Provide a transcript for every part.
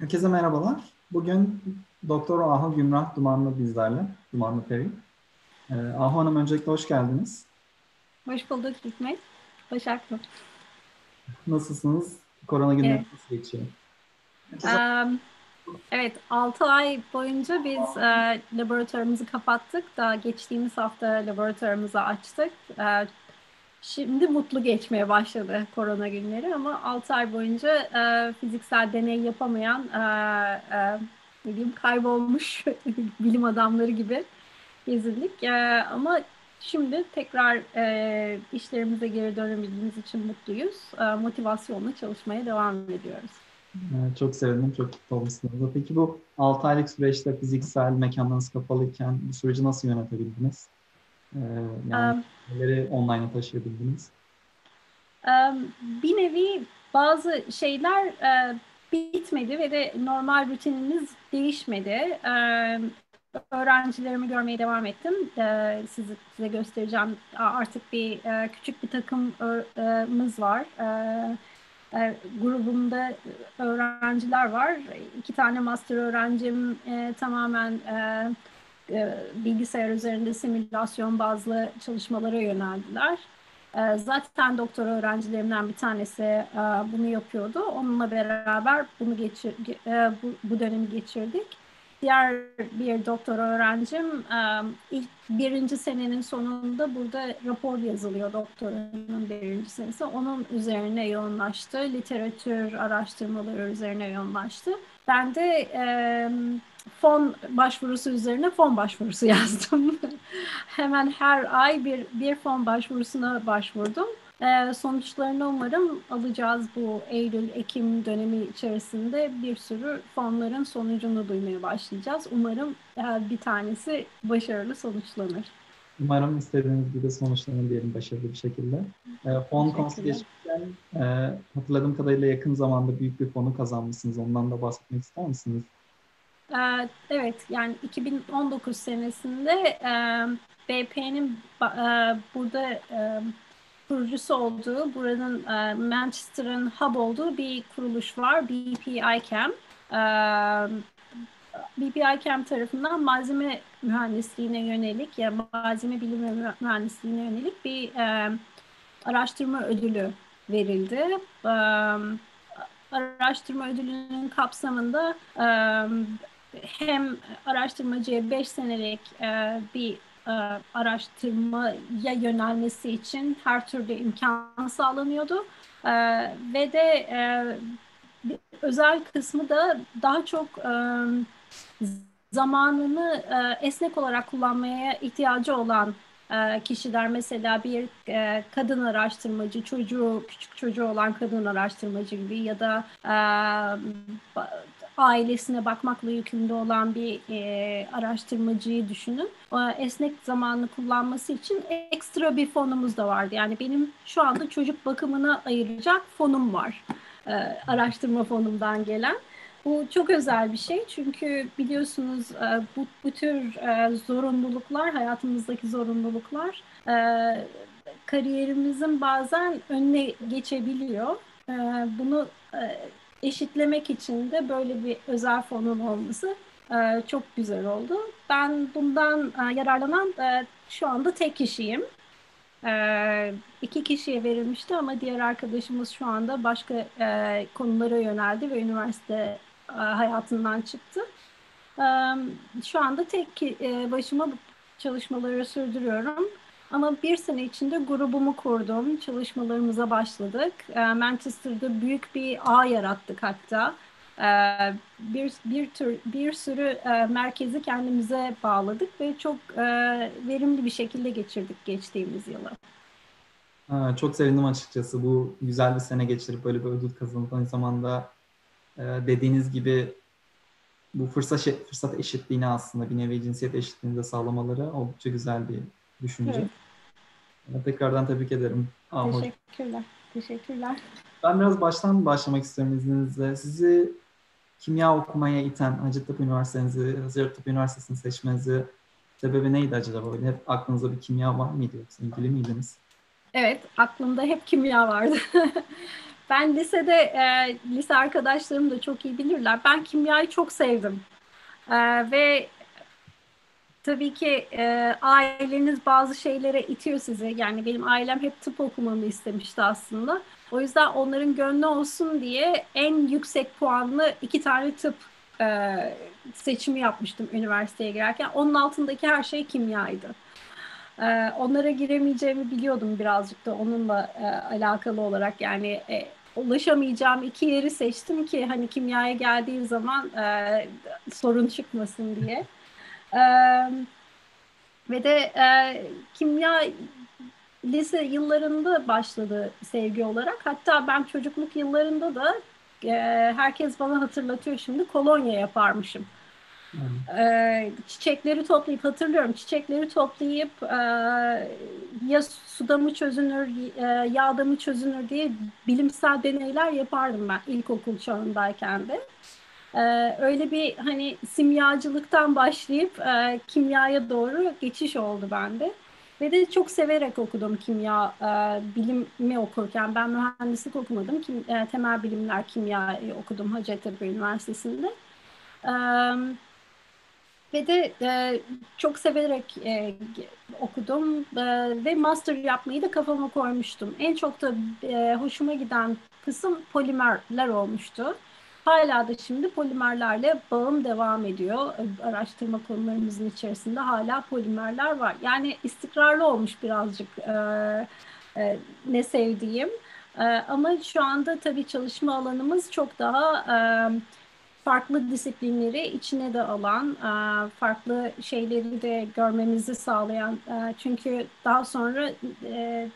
Herkese merhabalar. Bugün Doktor Ahu Gümrah Dumanlı bizlerle, Dumanlı Peri. Ee, Ahu Hanım öncelikle hoş geldiniz. Hoş bulduk Hikmet. Başaklı. Nasılsınız? Korona günleri evet. nasıl geçiyor? Um, evet, 6 ay boyunca biz e, laboratuvarımızı kapattık da geçtiğimiz hafta laboratuvarımızı açtık. E, Şimdi mutlu geçmeye başladı korona günleri ama 6 ay boyunca e, fiziksel deney yapamayan e, e, ne diyeyim kaybolmuş bilim adamları gibi gezindik. E, ama şimdi tekrar e, işlerimize geri dönebildiğimiz için mutluyuz. E, motivasyonla çalışmaya devam ediyoruz. Çok sevindim, çok mutlu olmuşsunuz. Peki bu 6 aylık süreçte fiziksel mekanlarınız kapalıyken bu süreci nasıl yönetebildiniz? Ee, yani neleri online'a taşıyabildiniz? Bir nevi bazı şeyler e, bitmedi ve de normal rutinimiz değişmedi. Öğrencilerimi görmeye devam ettim. Size, size göstereceğim. Artık bir e, küçük bir takımımız var. Grubumda öğrenciler var. İki tane master öğrencim e, tamamen e, bilgisayar üzerinde simülasyon bazlı çalışmalara yöneldiler. E, zaten doktor öğrencilerimden bir tanesi e, bunu yapıyordu. Onunla beraber bunu geçir, bu, bu dönemi geçirdik. Diğer bir doktor öğrencim ilk birinci senenin sonunda burada rapor yazılıyor doktorunun birinci senesi. Onun üzerine yoğunlaştı. Literatür araştırmaları üzerine yoğunlaştı. Ben de fon başvurusu üzerine fon başvurusu yazdım. Hemen her ay bir, bir fon başvurusuna başvurdum. Ee, sonuçlarını umarım alacağız bu Eylül-Ekim dönemi içerisinde bir sürü fonların sonucunu duymaya başlayacağız. Umarım e, bir tanesi başarılı sonuçlanır. Umarım istediğiniz gibi sonuçlanır diyelim başarılı bir şekilde. E, fon konusu geçmişken e, hatırladığım kadarıyla yakın zamanda büyük bir fonu kazanmışsınız. Ondan da bahsetmek ister misiniz? Ee, evet yani 2019 senesinde e, BP'nin e, burada e, kurucusu olduğu, buranın Manchester'ın hub olduğu bir kuruluş var. BPICAM. BPICAM tarafından malzeme mühendisliğine yönelik ya malzeme bilimi mühendisliğine yönelik bir araştırma ödülü verildi. araştırma ödülünün kapsamında hem araştırmacıya 5 senelik e, bir e, araştırmaya yönelmesi için her türlü imkan sağlanıyordu. E, ve de e, özel kısmı da daha çok zamanını esnek olarak kullanmaya ihtiyacı olan kişiler mesela bir kadın araştırmacı, çocuğu küçük çocuğu olan kadın araştırmacı gibi ya da ailesine bakmakla yükümlü olan bir e, araştırmacıyı düşünün. O esnek zamanını kullanması için ekstra bir fonumuz da vardı. Yani benim şu anda çocuk bakımına ayıracak fonum var. E, araştırma fonumdan gelen. Bu çok özel bir şey çünkü biliyorsunuz e, bu, bu tür e, zorunluluklar, hayatımızdaki zorunluluklar e, kariyerimizin bazen önüne geçebiliyor. Bunu eşitlemek için de böyle bir özel fonun olması e, çok güzel oldu. Ben bundan e, yararlanan e, şu anda tek kişiyim. E, iki kişiye verilmişti ama diğer arkadaşımız şu anda başka konulara yöneldi ve üniversite hayatından çıktı. Şu anda tek e, başıma çalışmaları sürdürüyorum. Ama bir sene içinde grubumu kurdum, çalışmalarımıza başladık. Ee, Manchester'da büyük bir ağ yarattık hatta. Ee, bir bir tür bir sürü e, merkezi kendimize bağladık ve çok e, verimli bir şekilde geçirdik geçtiğimiz yılı. Çok sevindim açıkçası bu güzel bir sene geçirip böyle bir ödül kazanıp aynı zamanda e, dediğiniz gibi bu fırsat fırsat eşitliğini aslında bir nevi cinsiyet eşitliğini de sağlamaları oldukça güzel bir düşünce. Evet. Tekrardan tebrik ederim. Aa, Teşekkürler. Hoş. Teşekkürler. Ben biraz baştan başlamak istiyorum izninizle. Sizi kimya okumaya iten Hacettepe Üniversitesi, Hacettepe Üniversitesi'ni seçmenizi sebebi neydi acaba? Böyle hep aklınızda bir kimya var mıydı yoksa ilgili miydiniz? Evet, aklımda hep kimya vardı. Ben lisede, e, lise arkadaşlarım da çok iyi bilirler. Ben kimyayı çok sevdim. E, ve tabii ki e, aileniz bazı şeylere itiyor sizi. Yani benim ailem hep tıp okumamı istemişti aslında. O yüzden onların gönlü olsun diye en yüksek puanlı iki tane tıp e, seçimi yapmıştım üniversiteye girerken. Onun altındaki her şey kimyaydı. E, onlara giremeyeceğimi biliyordum birazcık da onunla e, alakalı olarak. Yani e, ulaşamayacağım iki yeri seçtim ki hani kimyaya geldiğim zaman e, sorun çıkmasın diye. E, ve de e, kimya lise yıllarında başladı sevgi olarak. Hatta ben çocukluk yıllarında da e, herkes bana hatırlatıyor şimdi kolonya yaparmışım. Çiçekleri toplayıp hatırlıyorum çiçekleri toplayıp e, ya suda mı çözünür e, yağda mı çözünür diye bilimsel deneyler yapardım ben ilkokul çağındayken de. Ee, öyle bir hani simyacılıktan başlayıp e, kimyaya doğru geçiş oldu bende. Ve de çok severek okudum kimya e, bilimi okurken. Ben mühendislik okumadım. Kim, e, temel bilimler kimya okudum Hacettepe Üniversitesi'nde. E, ve de e, çok severek e, okudum e, ve master yapmayı da kafama koymuştum. En çok da e, hoşuma giden kısım polimerler olmuştu. Hala da şimdi polimerlerle bağım devam ediyor. Araştırma konularımızın içerisinde hala polimerler var. Yani istikrarlı olmuş birazcık e, e, ne sevdiğim. E, ama şu anda tabii çalışma alanımız çok daha e, farklı disiplinleri içine de alan, e, farklı şeyleri de görmemizi sağlayan. E, çünkü daha sonra e,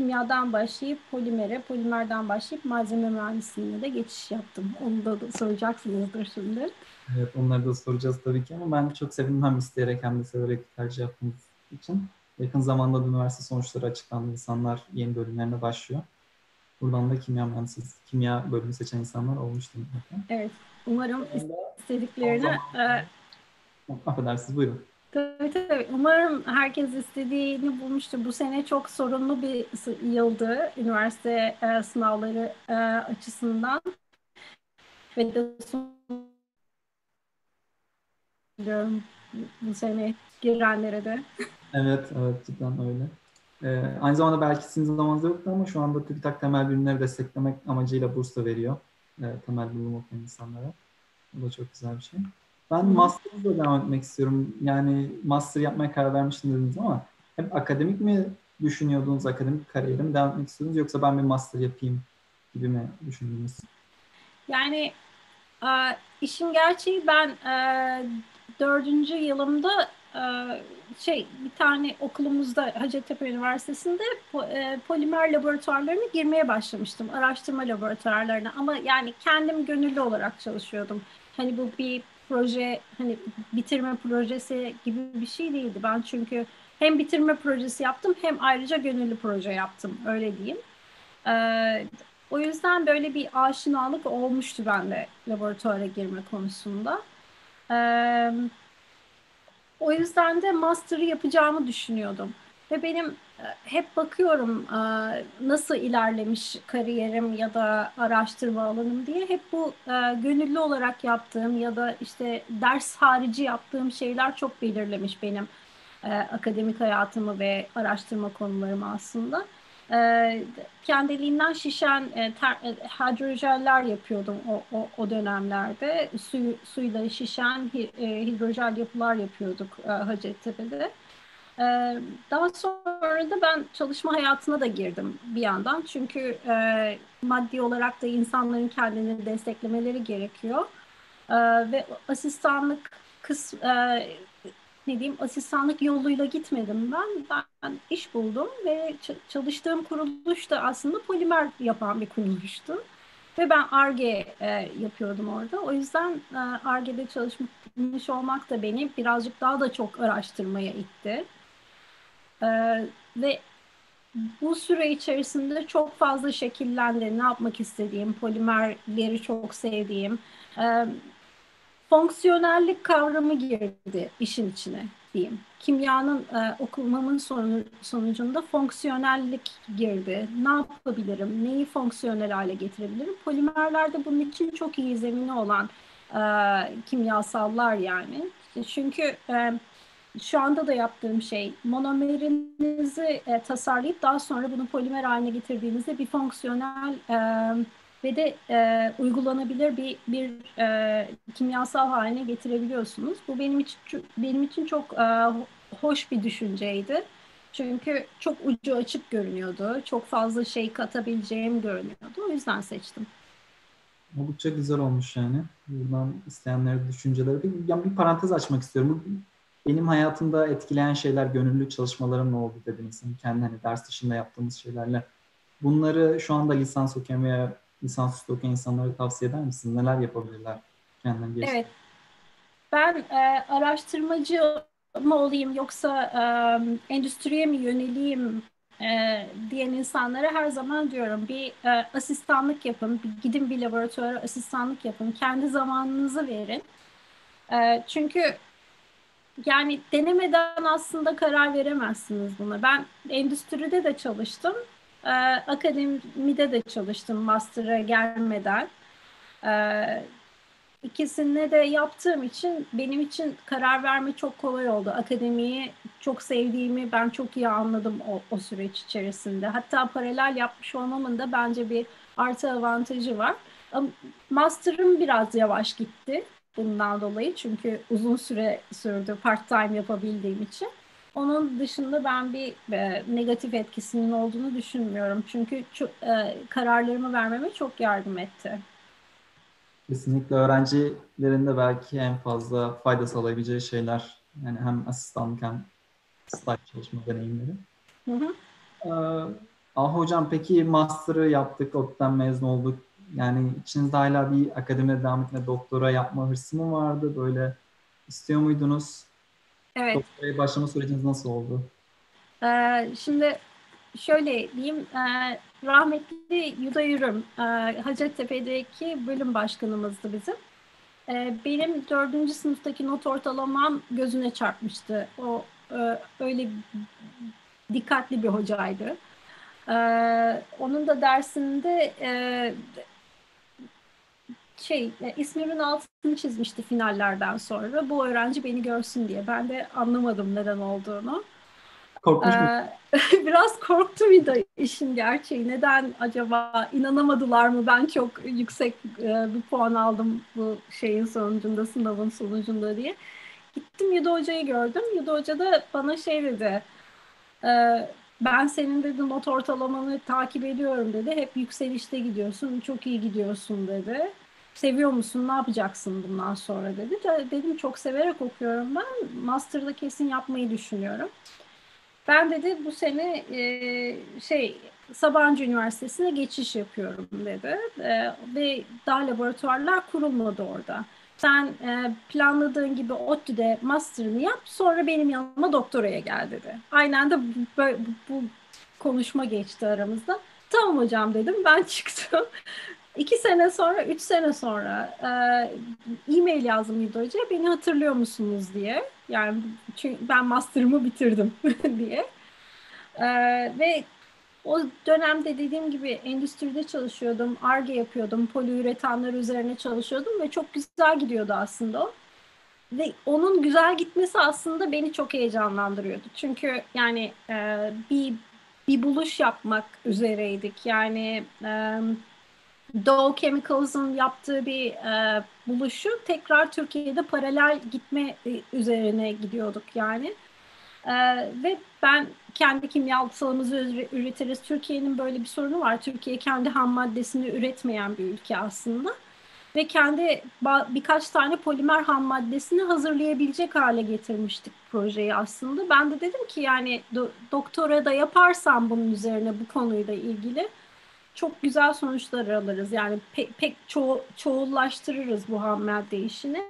kimyadan başlayıp polimere, polimerden başlayıp malzeme mühendisliğine de geçiş yaptım. Onu da, da soracaksınızdır şimdi. Evet, onları da soracağız tabii ki ama ben çok sevindim hem isteyerek hem de severek tercih yaptığımız için. Yakın zamanda da üniversite sonuçları açıklandı. İnsanlar yeni bölümlerine başlıyor. Buradan da kimya mühendisliği, kimya bölümü seçen insanlar olmuştu mutlaka. Evet, umarım istediklerini... E... Affedersiniz, buyurun. Tabii tabii. Umarım herkes istediğini bulmuştur. Bu sene çok sorunlu bir yıldı üniversite e, sınavları e, açısından. Ve de diyorum bu sene girenlere de. Evet, evet cidden öyle. Ee, aynı zamanda belki sizin zamanınızda yoktu ama şu anda TÜBİTAK temel bilimleri desteklemek amacıyla burs da veriyor. E, temel bilim okuyan insanlara. Bu da çok güzel bir şey. Ben master'da devam etmek istiyorum. Yani master yapmaya karar vermiştim dediniz ama hep akademik mi düşünüyordunuz, akademik kariyere mi devam etmek istiyordunuz yoksa ben bir master yapayım gibi mi düşündünüz? Yani işin gerçeği ben dördüncü yılımda şey bir tane okulumuzda Hacettepe Üniversitesi'nde polimer laboratuvarlarına girmeye başlamıştım. Araştırma laboratuvarlarına ama yani kendim gönüllü olarak çalışıyordum. Hani bu bir proje hani bitirme projesi gibi bir şey değildi. Ben çünkü hem bitirme projesi yaptım hem ayrıca gönüllü proje yaptım öyle diyeyim. Ee, o yüzden böyle bir aşinalık olmuştu bende laboratuvara girme konusunda. Ee, o yüzden de master'ı yapacağımı düşünüyordum. Ve benim hep bakıyorum e, nasıl ilerlemiş kariyerim ya da araştırma alanım diye hep bu e, gönüllü olarak yaptığım ya da işte ders harici yaptığım şeyler çok belirlemiş benim akademik hayatımı ve araştırma konularımı aslında. Kendiliğinden şişen hidrojeller yapıyordum o, o, o dönemlerde. Su, suyla şişen hidrojel yapılar yapıyorduk Hacettepe'de. Ee, daha sonra da ben çalışma hayatına da girdim bir yandan. Çünkü e, maddi olarak da insanların kendini desteklemeleri gerekiyor. E, ve asistanlık kıs, e, ne diyeyim asistanlık yoluyla gitmedim ben. Ben iş buldum ve çalıştığım kuruluş da aslında polimer yapan bir kuruluştu. Ve ben ARGE e, yapıyordum orada. O yüzden ARGE'de çalışmış olmak da beni birazcık daha da çok araştırmaya itti. Ee, ve bu süre içerisinde çok fazla şekillendi. Ne yapmak istediğim, polimerleri çok sevdiğim. E, fonksiyonellik kavramı girdi işin içine. diyeyim. Kimyanın e, okumamın sonu, sonucunda fonksiyonellik girdi. Ne yapabilirim? Neyi fonksiyonel hale getirebilirim? Polimerlerde bunun için çok iyi zemini olan e, kimyasallar yani. Çünkü e, şu anda da yaptığım şey monomerinizi e, tasarlayıp daha sonra bunu polimer haline getirdiğinizde bir fonksiyonel e, ve de e, uygulanabilir bir bir e, kimyasal haline getirebiliyorsunuz. Bu benim için benim için çok e, hoş bir düşünceydi. Çünkü çok ucu açık görünüyordu. Çok fazla şey katabileceğim görünüyordu. O yüzden seçtim. Oldukça güzel olmuş yani. Buradan isteyenlere düşünceleri. Bir, yani bir parantez açmak istiyorum. Benim hayatımda etkileyen şeyler gönüllü çalışmalarım ne oldu dediniz. Yani kendi hani ders dışında yaptığımız şeylerle. Bunları şu anda lisans okuyan veya lisansüstü okuyan insanlara tavsiye eder misiniz? Neler yapabilirler kendilerini? Evet. Ben e, araştırmacı mı olayım yoksa e, endüstriye mi yöneleyim e, diyen insanlara her zaman diyorum bir e, asistanlık yapın, bir, gidin bir laboratuvara asistanlık yapın, kendi zamanınızı verin. E, çünkü yani denemeden aslında karar veremezsiniz buna. Ben endüstride de çalıştım, e, akademide de çalıştım master'a gelmeden. E, İkisini de yaptığım için benim için karar verme çok kolay oldu. Akademiyi çok sevdiğimi ben çok iyi anladım o, o süreç içerisinde. Hatta paralel yapmış olmamın da bence bir artı avantajı var. Master'ım biraz yavaş gitti bundan dolayı çünkü uzun süre sürdü part time yapabildiğim için. Onun dışında ben bir e, negatif etkisinin olduğunu düşünmüyorum. Çünkü çok, e, kararlarımı vermeme çok yardım etti. Kesinlikle öğrencilerin de belki en fazla fayda sağlayabileceği şeyler. Yani hem asistanlık hem staj çalışma deneyimleri. Hı hı. Ee, ah hocam peki master'ı yaptık, ODTÜ'den mezun olduk. Yani içinizde hala bir akademide devam etme, doktora yapma hırsı mı vardı? Böyle istiyor muydunuz? Evet. Doktoraya başlama süreciniz nasıl oldu? Ee, şimdi şöyle diyeyim, e, rahmetli Yuda Yürüm, e, Hacettepe'deki bölüm başkanımızdı bizim. E, benim dördüncü sınıftaki not ortalamam gözüne çarpmıştı. O e, öyle dikkatli bir hocaydı. E, onun da dersinde e, şey e, ismimin altını çizmişti finallerden sonra. Bu öğrenci beni görsün diye. Ben de anlamadım neden olduğunu. Korkmuş ee, biraz korktum bir de işin gerçeği. Neden acaba inanamadılar mı? Ben çok yüksek e, bir puan aldım bu şeyin sonucunda, sınavın sonucunda diye. Gittim Yuda Hoca'yı gördüm. Yuda Hoca da bana şey dedi. E, ben senin dedi not ortalamanı takip ediyorum dedi. Hep yükselişte gidiyorsun, çok iyi gidiyorsun dedi. Seviyor musun, ne yapacaksın bundan sonra dedi. Dedim çok severek okuyorum ben. Master'da kesin yapmayı düşünüyorum. Ben dedi bu sene e, şey Sabancı Üniversitesi'ne geçiş yapıyorum dedi. E, ve daha laboratuvarlar kurulmadı orada. Sen e, planladığın gibi ODTÜ'de master'ını yap sonra benim yanıma doktoraya gel dedi. Aynen de bu, bu, bu konuşma geçti aramızda. Tamam hocam dedim ben çıktım. İki sene sonra, üç sene sonra e, e-mail yazdım Hoca. Beni hatırlıyor musunuz diye. Yani çünkü ben master'ımı bitirdim diye. E, ve o dönemde dediğim gibi endüstride çalışıyordum. ARGE yapıyordum. Poliüretanlar üzerine çalışıyordum ve çok güzel gidiyordu aslında o. Ve onun güzel gitmesi aslında beni çok heyecanlandırıyordu. Çünkü yani e, bir bir buluş yapmak üzereydik. Yani e, Dow Chemicals'ın yaptığı bir e, buluşu tekrar Türkiye'de paralel gitme e, üzerine gidiyorduk yani. E, ve ben kendi kimyasalımızı üretiriz. Türkiye'nin böyle bir sorunu var. Türkiye kendi ham maddesini üretmeyen bir ülke aslında. Ve kendi birkaç tane polimer ham maddesini hazırlayabilecek hale getirmiştik projeyi aslında. Ben de dedim ki yani do, doktora da yaparsam bunun üzerine bu konuyla ilgili çok güzel sonuçlar alırız. Yani pek, pek ço çoğullaştırırız bu ham madde işini.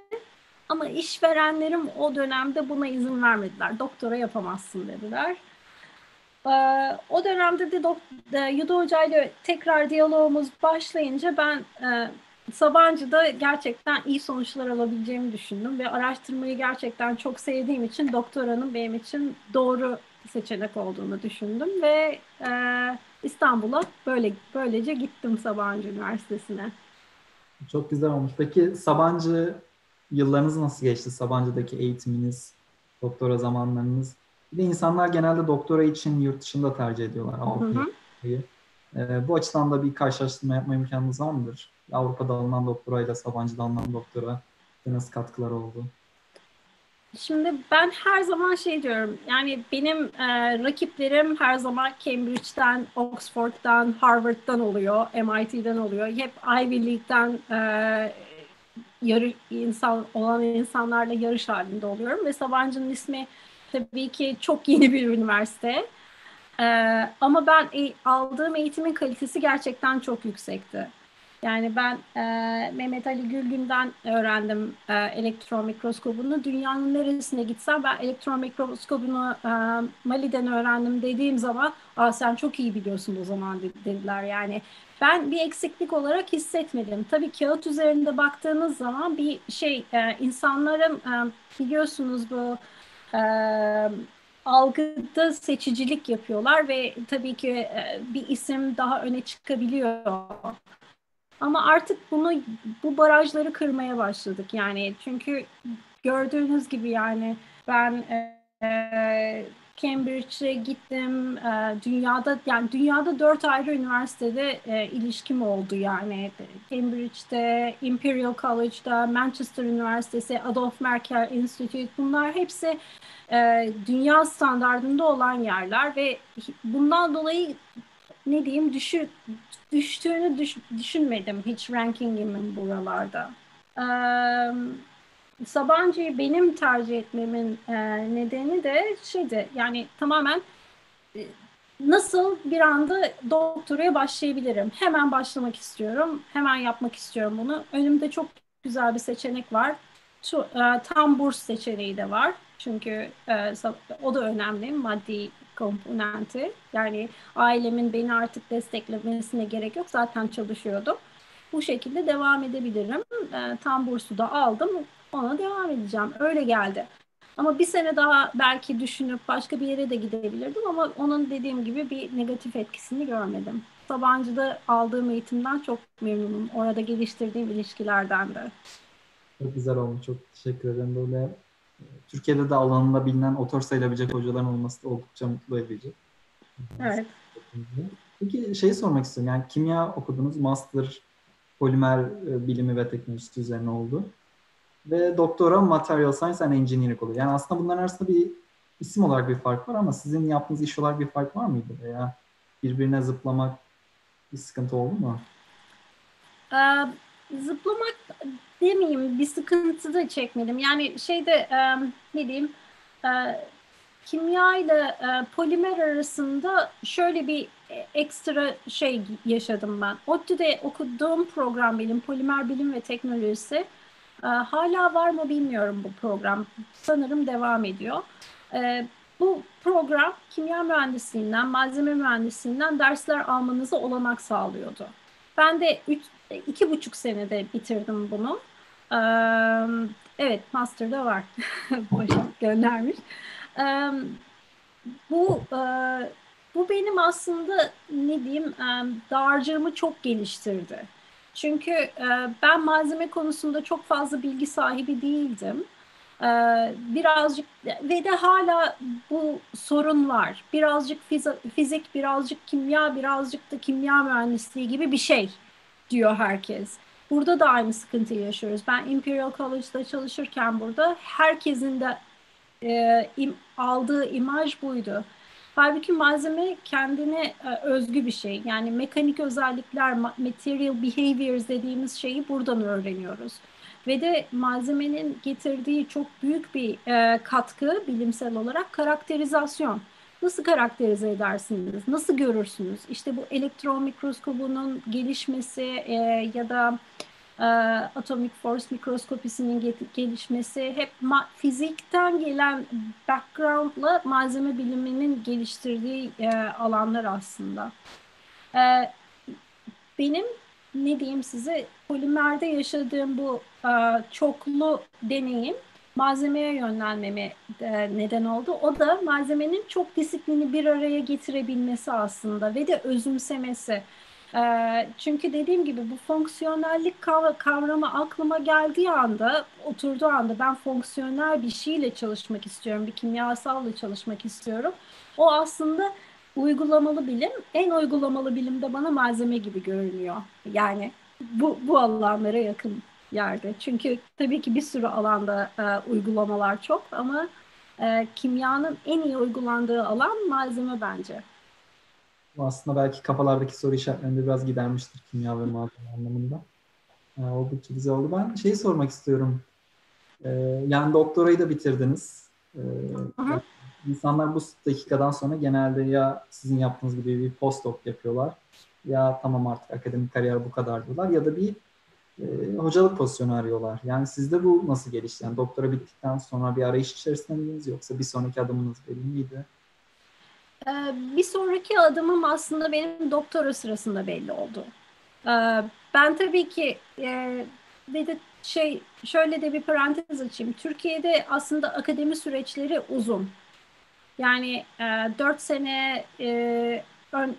Ama işverenlerim o dönemde buna izin vermediler. Doktora yapamazsın dediler. Ee, o dönemde de e, Yudo Hoca ile tekrar diyalogumuz başlayınca ben e, Sabancı'da gerçekten iyi sonuçlar alabileceğimi düşündüm ve araştırmayı gerçekten çok sevdiğim için doktoranın benim için doğru seçenek olduğunu düşündüm ve e, İstanbul'a böyle böylece gittim Sabancı Üniversitesi'ne. Çok güzel olmuş. Peki Sabancı yıllarınız nasıl geçti? Sabancı'daki eğitiminiz, doktora zamanlarınız. Bir de insanlar genelde doktora için yurt dışında tercih ediyorlar Avrupa'yı. E, bu açıdan da bir karşılaştırma yapma imkanınız var mıdır? Avrupa'da alınan doktorayla Sabancı'da alınan doktora nasıl katkılar oldu? Şimdi ben her zaman şey diyorum, yani benim e, rakiplerim her zaman Cambridge'den, Oxford'dan, Harvard'dan oluyor, MIT'den oluyor. Hep Ivy League'den e, yarı insan olan insanlarla yarış halinde oluyorum ve Sabancı'nın ismi tabii ki çok yeni bir üniversite. E, ama ben e, aldığım eğitimin kalitesi gerçekten çok yüksekti. Yani ben e, Mehmet Ali Gülgün'den öğrendim e, elektron mikroskobunu. Dünyanın neresine gitsem ben elektron mikroskobunu e, Mali'den öğrendim dediğim zaman Aa, sen çok iyi biliyorsun o zaman dediler. Yani ben bir eksiklik olarak hissetmedim. Tabii kağıt üzerinde baktığınız zaman bir şey e, insanların e, biliyorsunuz bu e, algıda seçicilik yapıyorlar ve tabii ki e, bir isim daha öne çıkabiliyor. Ama artık bunu bu barajları kırmaya başladık yani çünkü gördüğünüz gibi yani ben e, Cambridge'e gittim. E, dünyada yani dünyada dört ayrı üniversitede e, ilişkim oldu yani. Cambridge'de, Imperial College'da, Manchester Üniversitesi, Adolf Merkel Institute bunlar hepsi e, dünya standartında olan yerler ve bundan dolayı ne diyeyim düşü, düştüğünü düş, düşünmedim hiç rankingimin buralarda. Sabancı'yı benim tercih etmemin nedeni de şeydi yani tamamen nasıl bir anda doktoraya başlayabilirim? Hemen başlamak istiyorum, hemen yapmak istiyorum bunu. Önümde çok güzel bir seçenek var. Tam burs seçeneği de var. Çünkü o da önemli maddi komponenti. Yani ailemin beni artık desteklemesine gerek yok. Zaten çalışıyordum. Bu şekilde devam edebilirim. E, tam bursu da aldım. Ona devam edeceğim. Öyle geldi. Ama bir sene daha belki düşünüp başka bir yere de gidebilirdim ama onun dediğim gibi bir negatif etkisini görmedim. Sabancı'da aldığım eğitimden çok memnunum. Orada geliştirdiğim ilişkilerden de. Çok güzel olmuş. Çok teşekkür ederim. Böyle Türkiye'de de alanında bilinen otor sayılabilecek hocaların olması da oldukça mutlu edici. Evet. Peki şey sormak istiyorum. Yani kimya okudunuz, master polimer e, bilimi ve teknolojisi üzerine oldu. Ve doktora material science and engineering oluyor. Yani aslında bunların arasında bir isim olarak bir fark var ama sizin yaptığınız iş olarak bir fark var mıydı? Veya birbirine zıplamak bir sıkıntı oldu mu? Ee, zıplamak demeyeyim bir sıkıntı da çekmedim. Yani şeyde e, ne diyeyim e, kimya ile e, polimer arasında şöyle bir ekstra şey yaşadım ben. ODTÜ'de okuduğum program benim polimer bilim ve teknolojisi. E, hala var mı bilmiyorum bu program. Sanırım devam ediyor. E, bu program kimya mühendisliğinden, malzeme mühendisliğinden dersler almanızı olanak sağlıyordu. Ben de iki buçuk senede bitirdim bunu. evet, Master'da var. Başak göndermiş. bu bu benim aslında ne diyeyim dağarcığımı çok geliştirdi. Çünkü ben malzeme konusunda çok fazla bilgi sahibi değildim. birazcık ve de hala bu sorun var. Birazcık fizik, birazcık kimya, birazcık da kimya mühendisliği gibi bir şey diyor herkes. Burada da aynı sıkıntıyı yaşıyoruz. Ben Imperial College'da çalışırken burada herkesin de e, im, aldığı imaj buydu. Halbuki malzeme kendine e, özgü bir şey. Yani mekanik özellikler, material behaviors dediğimiz şeyi buradan öğreniyoruz. Ve de malzemenin getirdiği çok büyük bir e, katkı bilimsel olarak karakterizasyon. Nasıl karakterize edersiniz? Nasıl görürsünüz? İşte bu elektron mikroskobunun gelişmesi e, ya da e, atomic force mikroskopisinin gelişmesi hep fizikten gelen background'la malzeme biliminin geliştirdiği e, alanlar aslında. E, benim ne diyeyim size polimerde yaşadığım bu e, çoklu deneyim malzemeye yönlenmeme e, neden oldu. O da malzemenin çok disiplini bir araya getirebilmesi aslında ve de özümsemesi. E, çünkü dediğim gibi bu fonksiyonellik kavramı aklıma geldiği anda, oturduğu anda ben fonksiyonel bir şeyle çalışmak istiyorum, bir kimyasalla çalışmak istiyorum. O aslında uygulamalı bilim, en uygulamalı bilim de bana malzeme gibi görünüyor. Yani bu, bu alanlara yakın yerde. Çünkü tabii ki bir sürü alanda e, uygulamalar çok ama e, kimyanın en iyi uygulandığı alan malzeme bence. Aslında belki kafalardaki soru işaretlerini biraz gidermiştir kimya ve malzeme anlamında. E, oldukça güzel oldu. Ben şeyi sormak istiyorum. E, yani doktorayı da bitirdiniz. E, İnsanlar bu dakikadan sonra genelde ya sizin yaptığınız gibi bir postdoc yapıyorlar ya tamam artık akademik kariyer bu kadar diyorlar ya da bir e, hocalık pozisyonu arıyorlar. Yani sizde bu nasıl gelişti? Yani doktora bittikten sonra bir arayış içerisinde miydiniz yoksa bir sonraki adımınız belli miydi? Ee, bir sonraki adımım aslında benim doktora sırasında belli oldu. Ee, ben tabii ki e, de şey şöyle de bir parantez açayım. Türkiye'de aslında akademi süreçleri uzun. Yani e, 4 sene e, ön,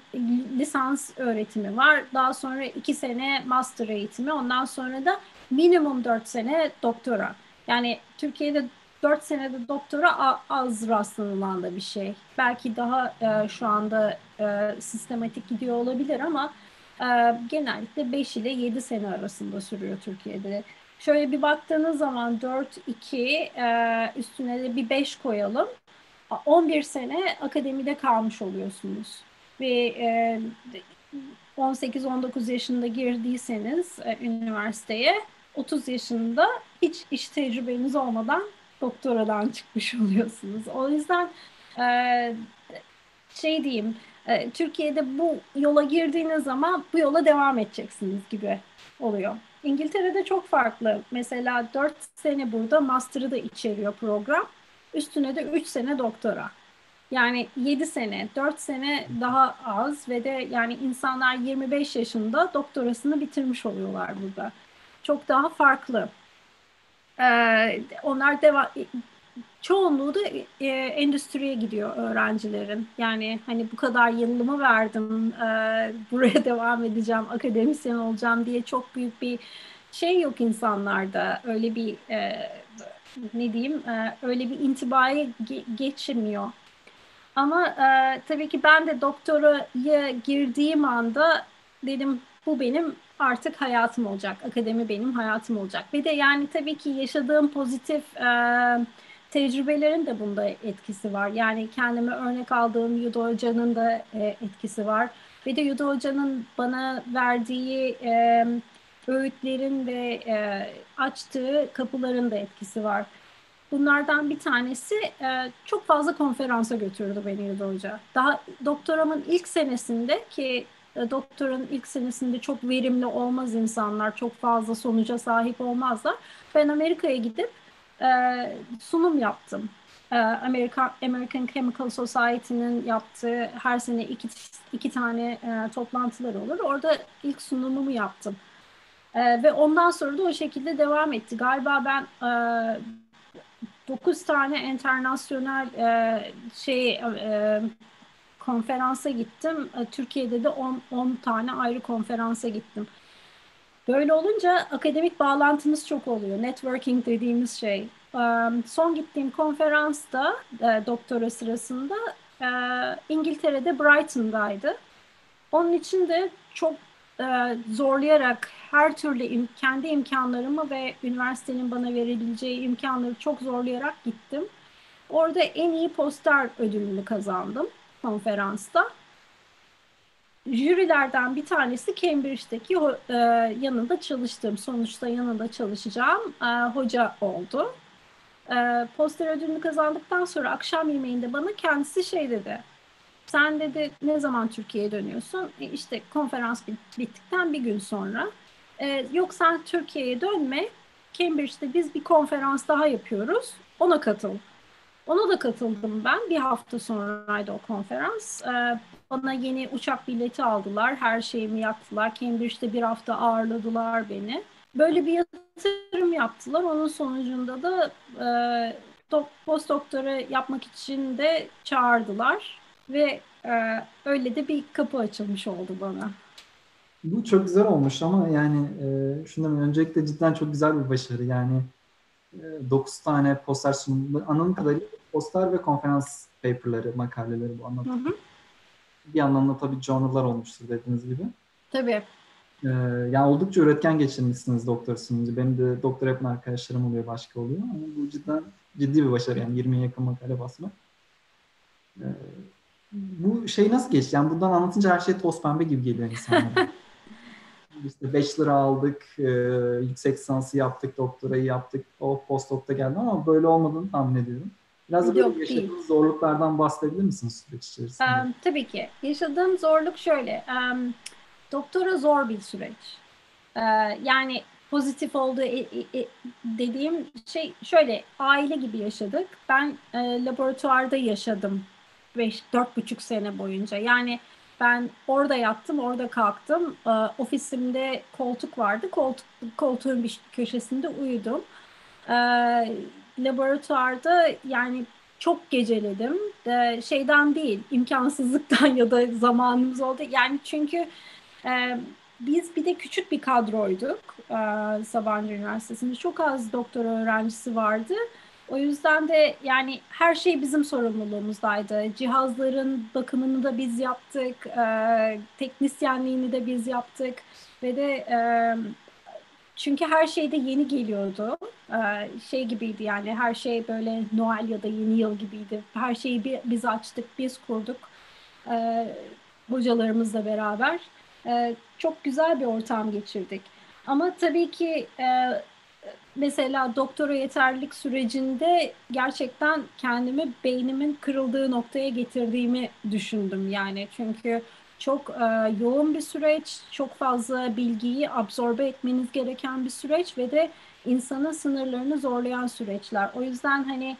lisans öğretimi var. Daha sonra 2 sene master eğitimi. Ondan sonra da minimum 4 sene doktora. Yani Türkiye'de 4 senede doktora az rastlanılan da bir şey. Belki daha e, şu anda e, sistematik gidiyor olabilir ama e, genellikle 5 ile 7 sene arasında sürüyor Türkiye'de. Şöyle bir baktığınız zaman 4-2 e, üstüne de bir 5 koyalım. 11 sene akademide kalmış oluyorsunuz. E, 18-19 yaşında girdiyseniz e, üniversiteye 30 yaşında hiç iş tecrübeniz olmadan doktoradan çıkmış oluyorsunuz. O yüzden e, şey diyeyim, e, Türkiye'de bu yola girdiğiniz zaman bu yola devam edeceksiniz gibi oluyor. İngiltere'de çok farklı. Mesela 4 sene burada master'ı da içeriyor program. Üstüne de 3 sene doktora. Yani 7 sene, 4 sene daha az ve de yani insanlar 25 yaşında doktorasını bitirmiş oluyorlar burada. Çok daha farklı. Ee, onlar devam çoğunluğu da e, endüstriye gidiyor öğrencilerin. Yani hani bu kadar yılımı verdim, e, buraya devam edeceğim, akademisyen olacağım diye çok büyük bir şey yok insanlarda. Öyle bir e, ne diyeyim e, öyle bir intibayı ge- geçirmiyor. Ama e, tabii ki ben de doktoraya girdiğim anda dedim bu benim artık hayatım olacak. Akademi benim hayatım olacak. Ve de yani tabii ki yaşadığım pozitif e, tecrübelerin de bunda etkisi var. Yani kendime örnek aldığım Yudo Hoca'nın da e, etkisi var. Ve de Yudo Hoca'nın bana verdiği e, öğütlerin ve e, açtığı kapıların da etkisi var. Bunlardan bir tanesi e, çok fazla konferansa götürdü beni Yudo Hoca. Daha doktoramın ilk senesinde ki e, doktorun ilk senesinde çok verimli olmaz insanlar, çok fazla sonuca sahip olmazlar. Ben Amerika'ya gidip e, sunum yaptım. E, Amerika, American Chemical Society'nin yaptığı her sene iki, iki tane e, toplantılar olur. Orada ilk sunumumu yaptım. E, ve ondan sonra da o şekilde devam etti. Galiba ben 9 tane internasyonel e, şey e, konferansa gittim. E, Türkiye'de de 10, 10 tane ayrı konferansa gittim. Böyle olunca akademik bağlantınız çok oluyor. Networking dediğimiz şey. Son gittiğim konferansta e, doktora sırasında e, İngiltere'de Brighton'daydı. Onun için de çok zorlayarak her türlü kendi imkanlarımı ve üniversitenin bana verebileceği imkanları çok zorlayarak gittim. Orada en iyi poster ödülünü kazandım konferansta. Jürilerden bir tanesi Cambridge'deki e, yanında çalıştığım, sonuçta yanında çalışacağım e, hoca oldu. E, poster ödülünü kazandıktan sonra akşam yemeğinde bana kendisi şey dedi. Sen dedi ne zaman Türkiye'ye dönüyorsun? E, işte konferans bittikten bir gün sonra. E, yok sen Türkiye'ye dönme. Cambridge'de biz bir konferans daha yapıyoruz. Ona katıl. Ona da katıldım ben. Bir hafta sonraydı o konferans. Ee, bana yeni uçak bileti aldılar. Her şeyimi yaptılar. Cambridge'de bir hafta ağırladılar beni. Böyle bir yatırım yaptılar. Onun sonucunda da e, post doktora yapmak için de çağırdılar. Ve e, öyle de bir kapı açılmış oldu bana. Bu çok güzel olmuş ama yani e, şundan öncelikle cidden çok güzel bir başarı. Yani e, 9 tane poster sunumlu. Anladığım kadarıyla poster ve konferans paperları, makaleleri bu anlamda. Hı hı. Bir anlamda tabii journal'lar olmuştur dediğiniz gibi. Tabii. Ee, yani oldukça üretken geçirmişsiniz doktor sununca. Benim de doktor yapan arkadaşlarım oluyor, başka oluyor. Ama bu cidden ciddi bir başarı yani 20'ye yakın makale basmak. Ee, bu şey nasıl geçti? Yani buradan anlatınca her şey toz pembe gibi geliyor insanlara. işte bachelor aldık, e, yüksek lisansı yaptık, doktorayı yaptık, o postdoc'ta geldi ama böyle olmadığını tahmin ediyorum. Biraz da böyle yaşadığınız zorluklardan bahsedebilir misiniz süreç içerisinde? Um, tabii ki. Yaşadığım zorluk şöyle. Um, doktora zor bir süreç. Uh, yani pozitif olduğu e, e, e, dediğim şey şöyle aile gibi yaşadık. Ben e, laboratuvarda yaşadım beş, dört buçuk sene boyunca. Yani ben orada yattım, orada kalktım. E, ofisimde koltuk vardı. Koltuk, koltuğun bir köşesinde uyudum. E, laboratuvarda yani çok geceledim. E, şeyden değil, imkansızlıktan ya da zamanımız oldu. Yani çünkü e, biz bir de küçük bir kadroyduk e, Sabancı Üniversitesi'nde. Çok az doktora öğrencisi vardı. O yüzden de yani her şey bizim sorumluluğumuzdaydı. Cihazların bakımını da biz yaptık, e, teknisyenliğini de biz yaptık ve de e, çünkü her şey de yeni geliyordu. E, şey gibiydi yani her şey böyle Noel ya da yeni yıl gibiydi. Her şeyi bir, biz açtık, biz kurduk e, hocalarımızla beraber. E, çok güzel bir ortam geçirdik. Ama tabii ki e, mesela doktora yeterlilik sürecinde gerçekten kendimi beynimin kırıldığı noktaya getirdiğimi düşündüm yani çünkü çok e, yoğun bir süreç, çok fazla bilgiyi absorbe etmeniz gereken bir süreç ve de insanın sınırlarını zorlayan süreçler. O yüzden hani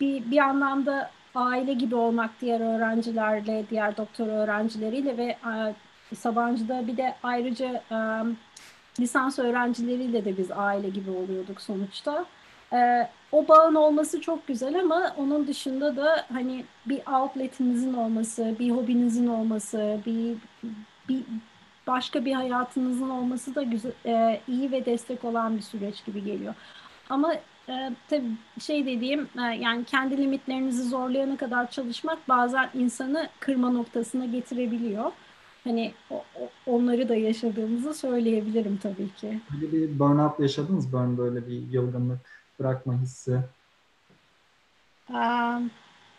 bir, bir anlamda aile gibi olmak diğer öğrencilerle, diğer doktor öğrencileriyle ve e, Sabancı'da bir de ayrıca e, lisans öğrencileriyle de biz aile gibi oluyorduk sonuçta. Ee, o bağın olması çok güzel ama onun dışında da hani bir outletinizin olması, bir hobinizin olması, bir, bir başka bir hayatınızın olması da güzel, e, iyi ve destek olan bir süreç gibi geliyor. Ama e, tabii şey dediğim e, yani kendi limitlerinizi zorlayana kadar çalışmak bazen insanı kırma noktasına getirebiliyor hani onları da yaşadığımızı söyleyebilirim tabii ki. Böyle bir burnout yaşadınız burn böyle bir yılgınlık bırakma hissi?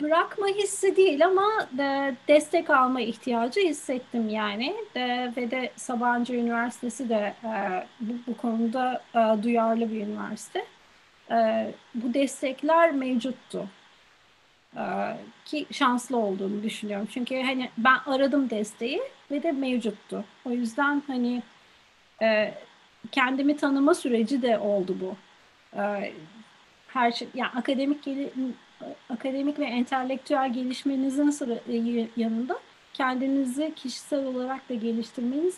bırakma hissi değil ama de, destek alma ihtiyacı hissettim yani de, ve de Sabancı Üniversitesi de e, bu, bu konuda e, duyarlı bir üniversite. E, bu destekler mevcuttu. Ki şanslı olduğunu düşünüyorum. Çünkü hani ben aradım desteği de mevcuttu. O yüzden hani e, kendimi tanıma süreci de oldu bu. E, her şey yani akademik akademik ve entelektüel gelişmenizin sıra, e, yanında kendinizi kişisel olarak da geliştirmeniz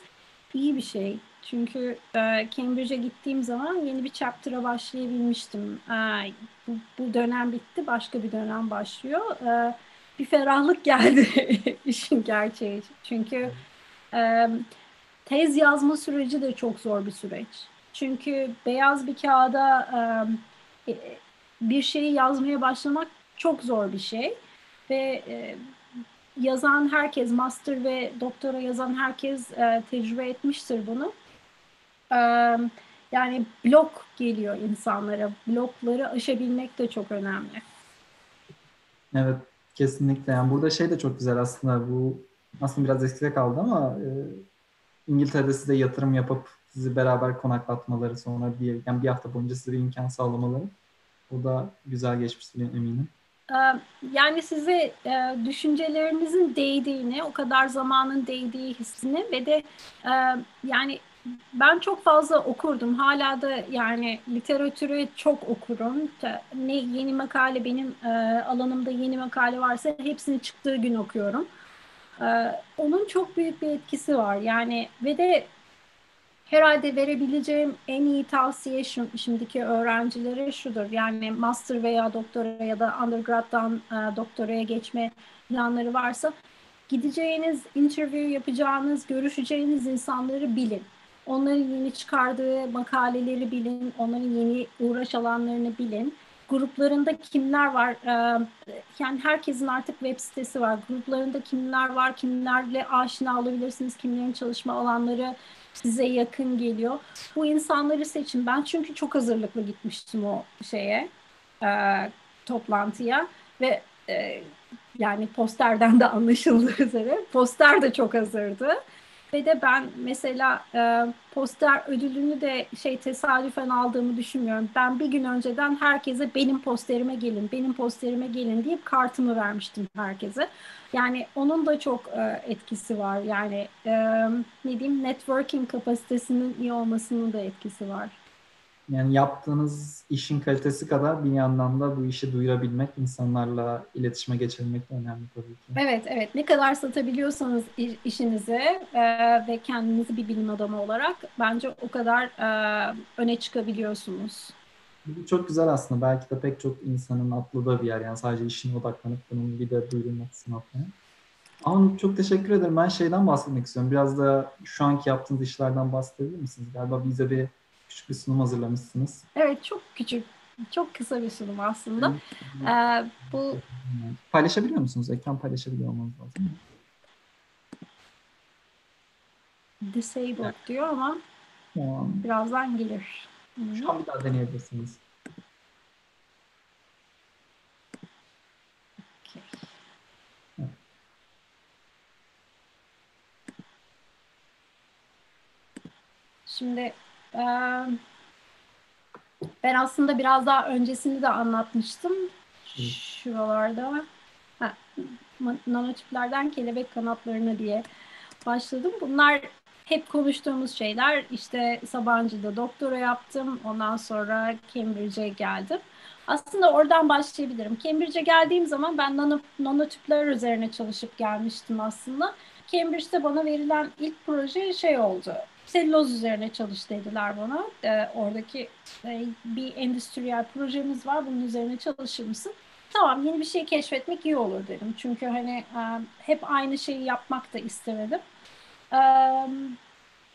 iyi bir şey. Çünkü e, Cambridge'e gittiğim zaman yeni bir chapter'a başlayabilmiştim. E, bu, bu dönem bitti, başka bir dönem başlıyor. E, bir ferahlık geldi işin gerçeği. Çünkü e, tez yazma süreci de çok zor bir süreç. Çünkü beyaz bir kağıda e, bir şeyi yazmaya başlamak çok zor bir şey. Ve e, yazan herkes, master ve doktora yazan herkes e, tecrübe etmiştir bunu yani blok geliyor insanlara. Blokları aşabilmek de çok önemli. Evet, kesinlikle. Yani burada şey de çok güzel aslında bu aslında biraz eskide kaldı ama e, İngiltere'de size yatırım yapıp sizi beraber konaklatmaları sonra bir, yani bir hafta boyunca size bir imkan sağlamaları o da güzel geçmiştir eminim. Yani size e, düşüncelerinizin değdiğini, o kadar zamanın değdiği hissini ve de e, yani ben çok fazla okurdum. Hala da yani literatürü çok okurum. Ne yeni makale benim e, alanımda yeni makale varsa hepsini çıktığı gün okuyorum. Ee, onun çok büyük bir etkisi var. Yani ve de herhalde verebileceğim en iyi tavsiye şu, şimdiki öğrencilere şudur. Yani master veya doktora ya da undergrad'dan e, doktoraya geçme planları varsa gideceğiniz, interview yapacağınız, görüşeceğiniz insanları bilin. Onların yeni çıkardığı makaleleri bilin, onların yeni uğraş alanlarını bilin. Gruplarında kimler var? Ee, yani herkesin artık web sitesi var. Gruplarında kimler var? Kimlerle aşina olabilirsiniz? Kimlerin çalışma alanları size yakın geliyor? Bu insanları seçin. Ben çünkü çok hazırlıklı gitmiştim o şeye, e, toplantıya ve e, yani posterden de anlaşıldığı üzere poster de çok hazırdı. Ve de ben mesela e, poster ödülünü de şey tesadüfen aldığımı düşünmüyorum. Ben bir gün önceden herkese benim posterime gelin, benim posterime gelin deyip kartımı vermiştim herkese. Yani onun da çok e, etkisi var. Yani e, ne diyeyim networking kapasitesinin iyi olmasının da etkisi var. Yani yaptığınız işin kalitesi kadar bir yandan da bu işi duyurabilmek, insanlarla iletişime geçebilmek de önemli tabii ki. Evet, evet. Ne kadar satabiliyorsanız işinizi e, ve kendinizi bir bilim adamı olarak bence o kadar e, öne çıkabiliyorsunuz. Bu çok güzel aslında. Belki de pek çok insanın atladığı bir yer. Yani sadece işine odaklanıp bunun bir de duyurulmasını atmaya. Ama çok teşekkür ederim. Ben şeyden bahsetmek istiyorum. Biraz da şu anki yaptığınız işlerden bahsedebilir misiniz? Galiba bize bir küçük bir sunum hazırlamışsınız. Evet çok küçük, çok kısa bir sunum aslında. Ee, bu Paylaşabiliyor musunuz? Ekran paylaşabiliyor olmanız lazım. Disabled evet. diyor ama tamam. birazdan gelir. Şu an bir daha deneyebilirsiniz. Şimdi ben aslında biraz daha öncesini de anlatmıştım. Şuralarda. Ha, nanotiplerden kelebek kanatlarına diye başladım. Bunlar hep konuştuğumuz şeyler. İşte Sabancı'da doktora yaptım. Ondan sonra Cambridge'e geldim. Aslında oradan başlayabilirim. Cambridge'e geldiğim zaman ben nano, nanotipler üzerine çalışıp gelmiştim aslında. Cambridge'de bana verilen ilk proje şey oldu selüloz üzerine çalış dediler bana. E, oradaki e, bir endüstriyel projemiz var. Bunun üzerine çalışır mısın? Tamam yeni bir şey keşfetmek iyi olur dedim. Çünkü hani e, hep aynı şeyi yapmak da istemedim. E,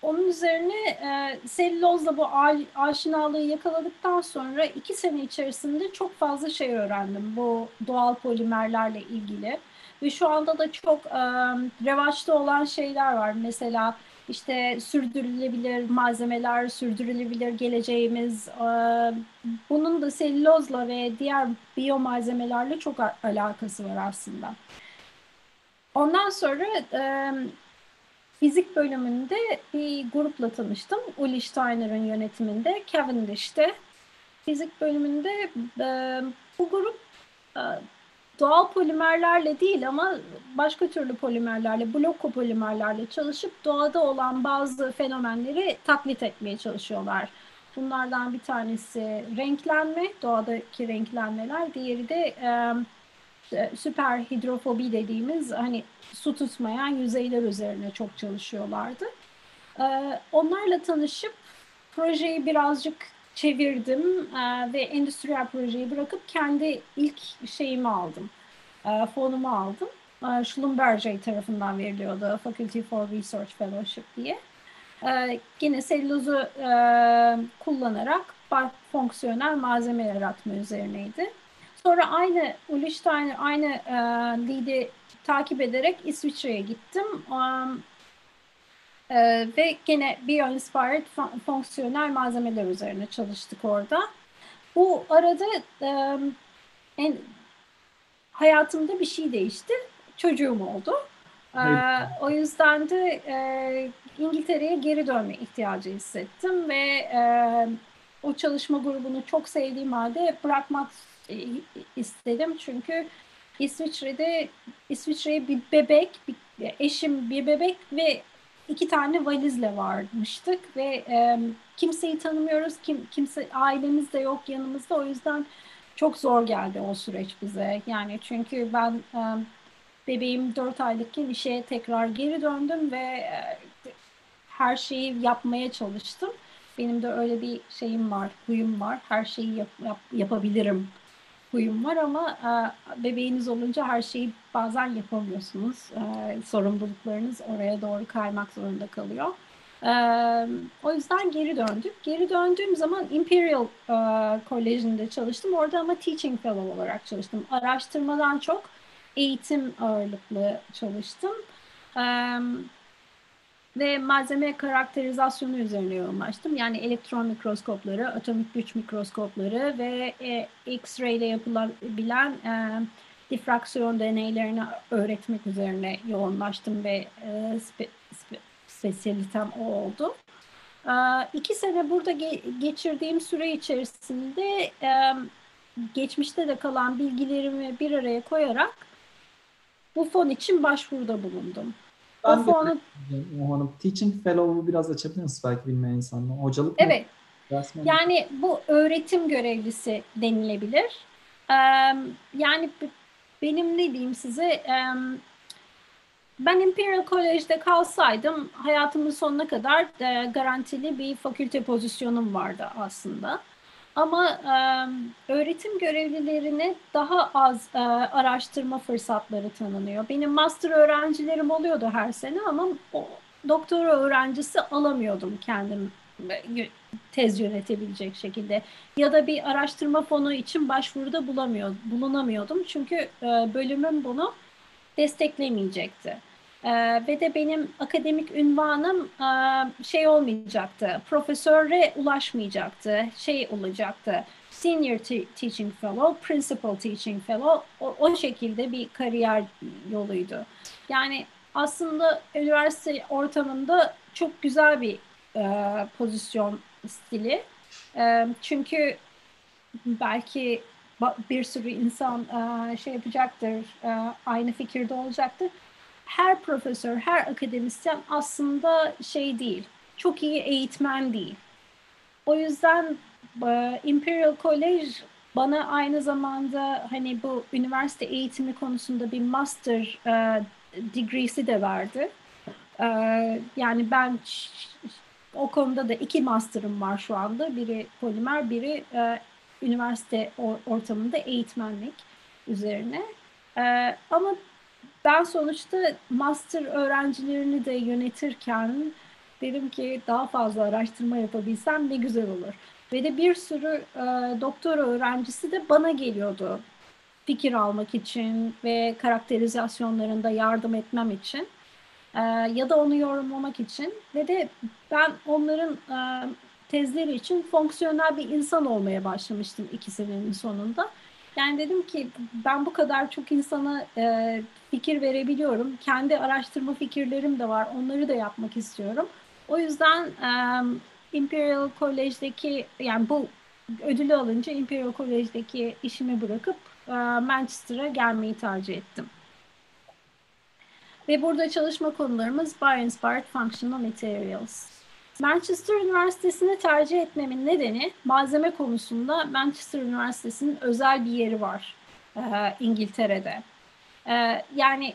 onun üzerine e, selülozla bu aşinalığı yakaladıktan sonra iki sene içerisinde çok fazla şey öğrendim. Bu doğal polimerlerle ilgili. Ve şu anda da çok e, revaçta olan şeyler var. Mesela işte sürdürülebilir malzemeler, sürdürülebilir geleceğimiz. E, bunun da selülozla ve diğer biyomalzemelerle çok alakası var aslında. Ondan sonra e, fizik bölümünde bir grupla tanıştım. Uli Steiner'ın yönetiminde Cavendish'te. Fizik bölümünde e, bu grup doğal polimerlerle değil ama başka türlü polimerlerle, blokopolimerlerle çalışıp doğada olan bazı fenomenleri taklit etmeye çalışıyorlar. Bunlardan bir tanesi renklenme, doğadaki renklenmeler. Diğeri de e, süper hidrofobi dediğimiz hani su tutmayan yüzeyler üzerine çok çalışıyorlardı. E, onlarla tanışıp projeyi birazcık çevirdim e, ve endüstriyel projeyi bırakıp kendi ilk şeyimi aldım. E, fonumu aldım. E, Schlumberger tarafından veriliyordu Faculty for Research Fellowship diye. E, yine selülozu e, kullanarak fonksiyonel malzeme yaratma üzerineydi. Sonra aynı Uli Steiner, aynı e, takip ederek İsviçre'ye gittim. Ee, ve gene bio-inspired fonksiyonel malzemeler üzerine çalıştık orada. Bu arada e, en, hayatımda bir şey değişti. Çocuğum oldu. Ee, o yüzden de e, İngiltere'ye geri dönme ihtiyacı hissettim ve e, o çalışma grubunu çok sevdiğim halde bırakmak istedim. Çünkü İsviçre'de İsviçre'ye bir bebek, bir eşim bir bebek ve iki tane valizle varmıştık ve e, kimseyi tanımıyoruz. Kim kimse ailemiz de yok yanımızda. O yüzden çok zor geldi o süreç bize. Yani çünkü ben e, bebeğim 4 aylıkken işe tekrar geri döndüm ve e, her şeyi yapmaya çalıştım. Benim de öyle bir şeyim var, huyum var. Her şeyi yap, yap, yapabilirim huyum var ama e, bebeğiniz olunca her şeyi bazen yapamıyorsunuz. E, sorumluluklarınız oraya doğru kaymak zorunda kalıyor. E, o yüzden geri döndük. Geri döndüğüm zaman Imperial e, Koleji'nde çalıştım. Orada ama Teaching Fellow olarak çalıştım. Araştırmadan çok eğitim ağırlıklı çalıştım. E, ve malzeme karakterizasyonu üzerine yoğunlaştım. Yani elektron mikroskopları, atomik güç mikroskopları ve e, X-ray ile yapılabilen e, difraksiyon deneylerini öğretmek üzerine yoğunlaştım ve e, spe, spe, spesiyalitem o oldu. E, iki sene burada ge geçirdiğim süre içerisinde e, geçmişte de kalan bilgilerimi bir araya koyarak bu fon için başvuruda bulundum. Ben o fonu... Hanım, teaching fellow'u biraz açabilir misiniz belki bilmeyen insanlar? Hocalık mı? Evet. Yani bu öğretim görevlisi denilebilir. Ee, yani benim ne diyeyim size ben Imperial College'de kalsaydım hayatımın sonuna kadar garantili bir fakülte pozisyonum vardı aslında. Ama e, öğretim görevlilerine daha az e, araştırma fırsatları tanınıyor. Benim master öğrencilerim oluyordu her sene ama o, doktora öğrencisi alamıyordum kendim tez yönetebilecek şekilde. Ya da bir araştırma fonu için başvuruda bulamıyor, bulunamıyordum. Çünkü bölümüm bunu desteklemeyecekti. Ee, ve de benim akademik ünvanım e, şey olmayacaktı, profesöre ulaşmayacaktı, şey olacaktı, senior teaching fellow, principal teaching fellow, o, o şekilde bir kariyer yoluydu. Yani aslında üniversite ortamında çok güzel bir e, pozisyon stili. E, çünkü belki bir sürü insan e, şey yapacaktır, e, aynı fikirde olacaktır her profesör, her akademisyen aslında şey değil, çok iyi eğitmen değil. O yüzden e, Imperial College bana aynı zamanda hani bu üniversite eğitimi konusunda bir master e, degree'si de verdi. E, yani ben o konuda da iki master'ım var şu anda. Biri polimer, biri e, üniversite ortamında eğitmenlik üzerine. E, ama ben sonuçta master öğrencilerini de yönetirken dedim ki daha fazla araştırma yapabilsem ne güzel olur. Ve de bir sürü e, doktora öğrencisi de bana geliyordu fikir almak için ve karakterizasyonlarında yardım etmem için e, ya da onu yorumlamak için ve de ben onların e, tezleri için fonksiyonel bir insan olmaya başlamıştım iki senenin sonunda. Yani dedim ki ben bu kadar çok insana e, fikir verebiliyorum. Kendi araştırma fikirlerim de var. Onları da yapmak istiyorum. O yüzden e, Imperial College'deki yani bu ödülü alınca Imperial College'deki işimi bırakıp e, Manchester'a gelmeyi tercih ettim. Ve burada çalışma konularımız Bio-Inspired Functional Materials. Manchester Üniversitesi'ni tercih etmemin nedeni malzeme konusunda Manchester Üniversitesi'nin özel bir yeri var e, İngiltere'de. E, yani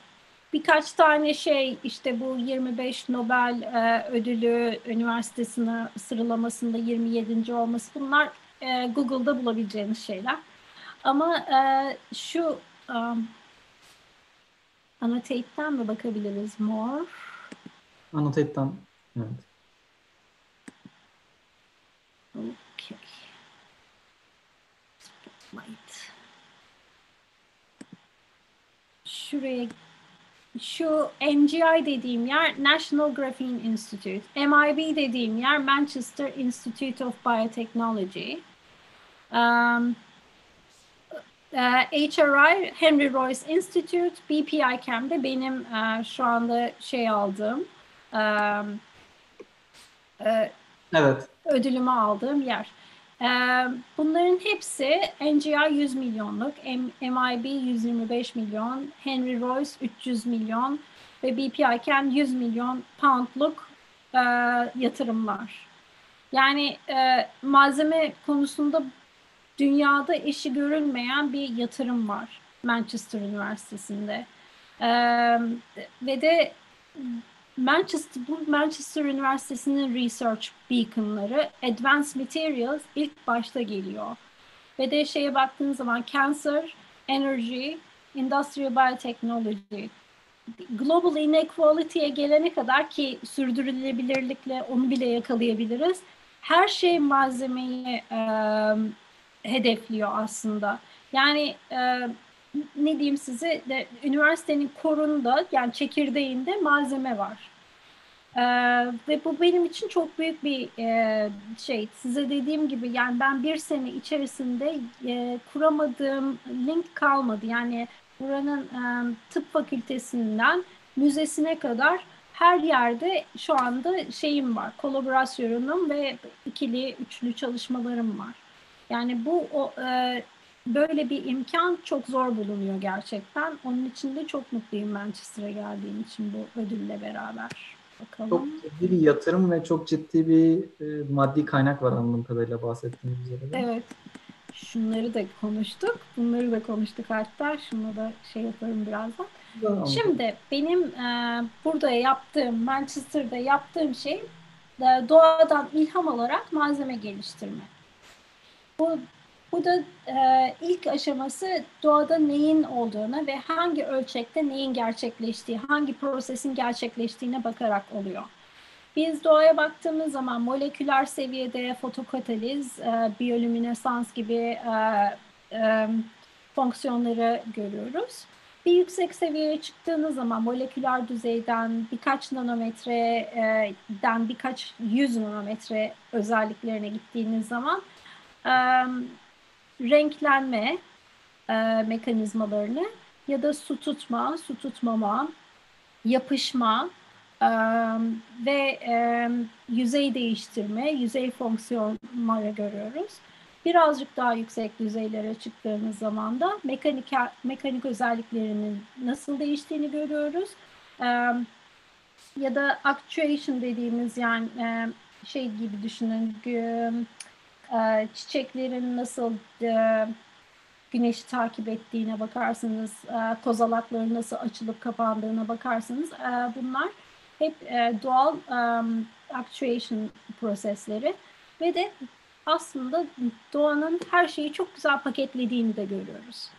birkaç tane şey işte bu 25 Nobel e, ödülü üniversitesine sıralamasında 27. olması bunlar e, Google'da bulabileceğiniz şeyler. Ama e, şu um, Annotate'den mi bakabiliriz more? Annotate'den evet. Okay. Spotlight. Şuraya şu NGI dediğim yer National Graphene Institute. MIB dediğim yer Manchester Institute of Biotechnology. Um, uh, HRI Henry Royce Institute, BPI Cam'de benim uh, şu anda şey aldığım um, uh, evet ödülümü aldığım yer. Bunların hepsi NGI 100 milyonluk, MIB 125 milyon, Henry Royce 300 milyon ve BPI Chem 100 milyon poundluk yatırımlar. Yani malzeme konusunda dünyada eşi görülmeyen bir yatırım var Manchester Üniversitesi'nde. ve de Manchester, bu Manchester Üniversitesi'nin research beaconları Advanced Materials ilk başta geliyor. Ve de şeye baktığınız zaman Cancer, Energy, Industrial Biotechnology, Global Inequality'ye gelene kadar ki sürdürülebilirlikle onu bile yakalayabiliriz. Her şey malzemeyi e, hedefliyor aslında. Yani e, ne diyeyim size de üniversitenin korunda yani çekirdeğinde malzeme var. Ee, ve bu benim için çok büyük bir e, şey. Size dediğim gibi yani ben bir sene içerisinde e, kuramadığım link kalmadı. Yani buranın e, tıp fakültesinden müzesine kadar her yerde şu anda şeyim var. Kolaborasyonum ve ikili, üçlü çalışmalarım var. Yani bu o, e, böyle bir imkan çok zor bulunuyor gerçekten. Onun için de çok mutluyum Manchester'a geldiğim için bu ödülle beraber. Bakalım. Çok ciddi bir yatırım ve çok ciddi bir e, maddi kaynak var anladığım kadarıyla bahsettiğiniz üzere. Evet. Şunları da konuştuk. Bunları da konuştuk hatta. Şunu da şey yaparım birazdan. Tamam. Şimdi benim e, burada yaptığım, Manchester'da yaptığım şey e, doğadan ilham alarak malzeme geliştirme. Bu bu da e, ilk aşaması doğada neyin olduğuna ve hangi ölçekte neyin gerçekleştiği, hangi prosesin gerçekleştiğine bakarak oluyor. Biz doğaya baktığımız zaman moleküler seviyede fotokataliz, e, biyolüminesans gibi e, e, fonksiyonları görüyoruz. Bir yüksek seviyeye çıktığınız zaman moleküler düzeyden birkaç nanometreden birkaç yüz nanometre özelliklerine gittiğiniz zaman renklenme e, mekanizmalarını ya da su tutma, su tutmama, yapışma e, ve e, yüzey değiştirme, yüzey fonksiyonları görüyoruz. Birazcık daha yüksek düzeylere çıktığımız zaman da mekanik, mekanik özelliklerinin nasıl değiştiğini görüyoruz. E, ya da actuation dediğimiz yani e, şey gibi düşünün e, çiçeklerin nasıl e, güneşi takip ettiğine bakarsanız, e, kozalakların nasıl açılıp kapandığına bakarsanız e, bunlar hep e, doğal actuation prosesleri ve de aslında doğanın her şeyi çok güzel paketlediğini de görüyoruz.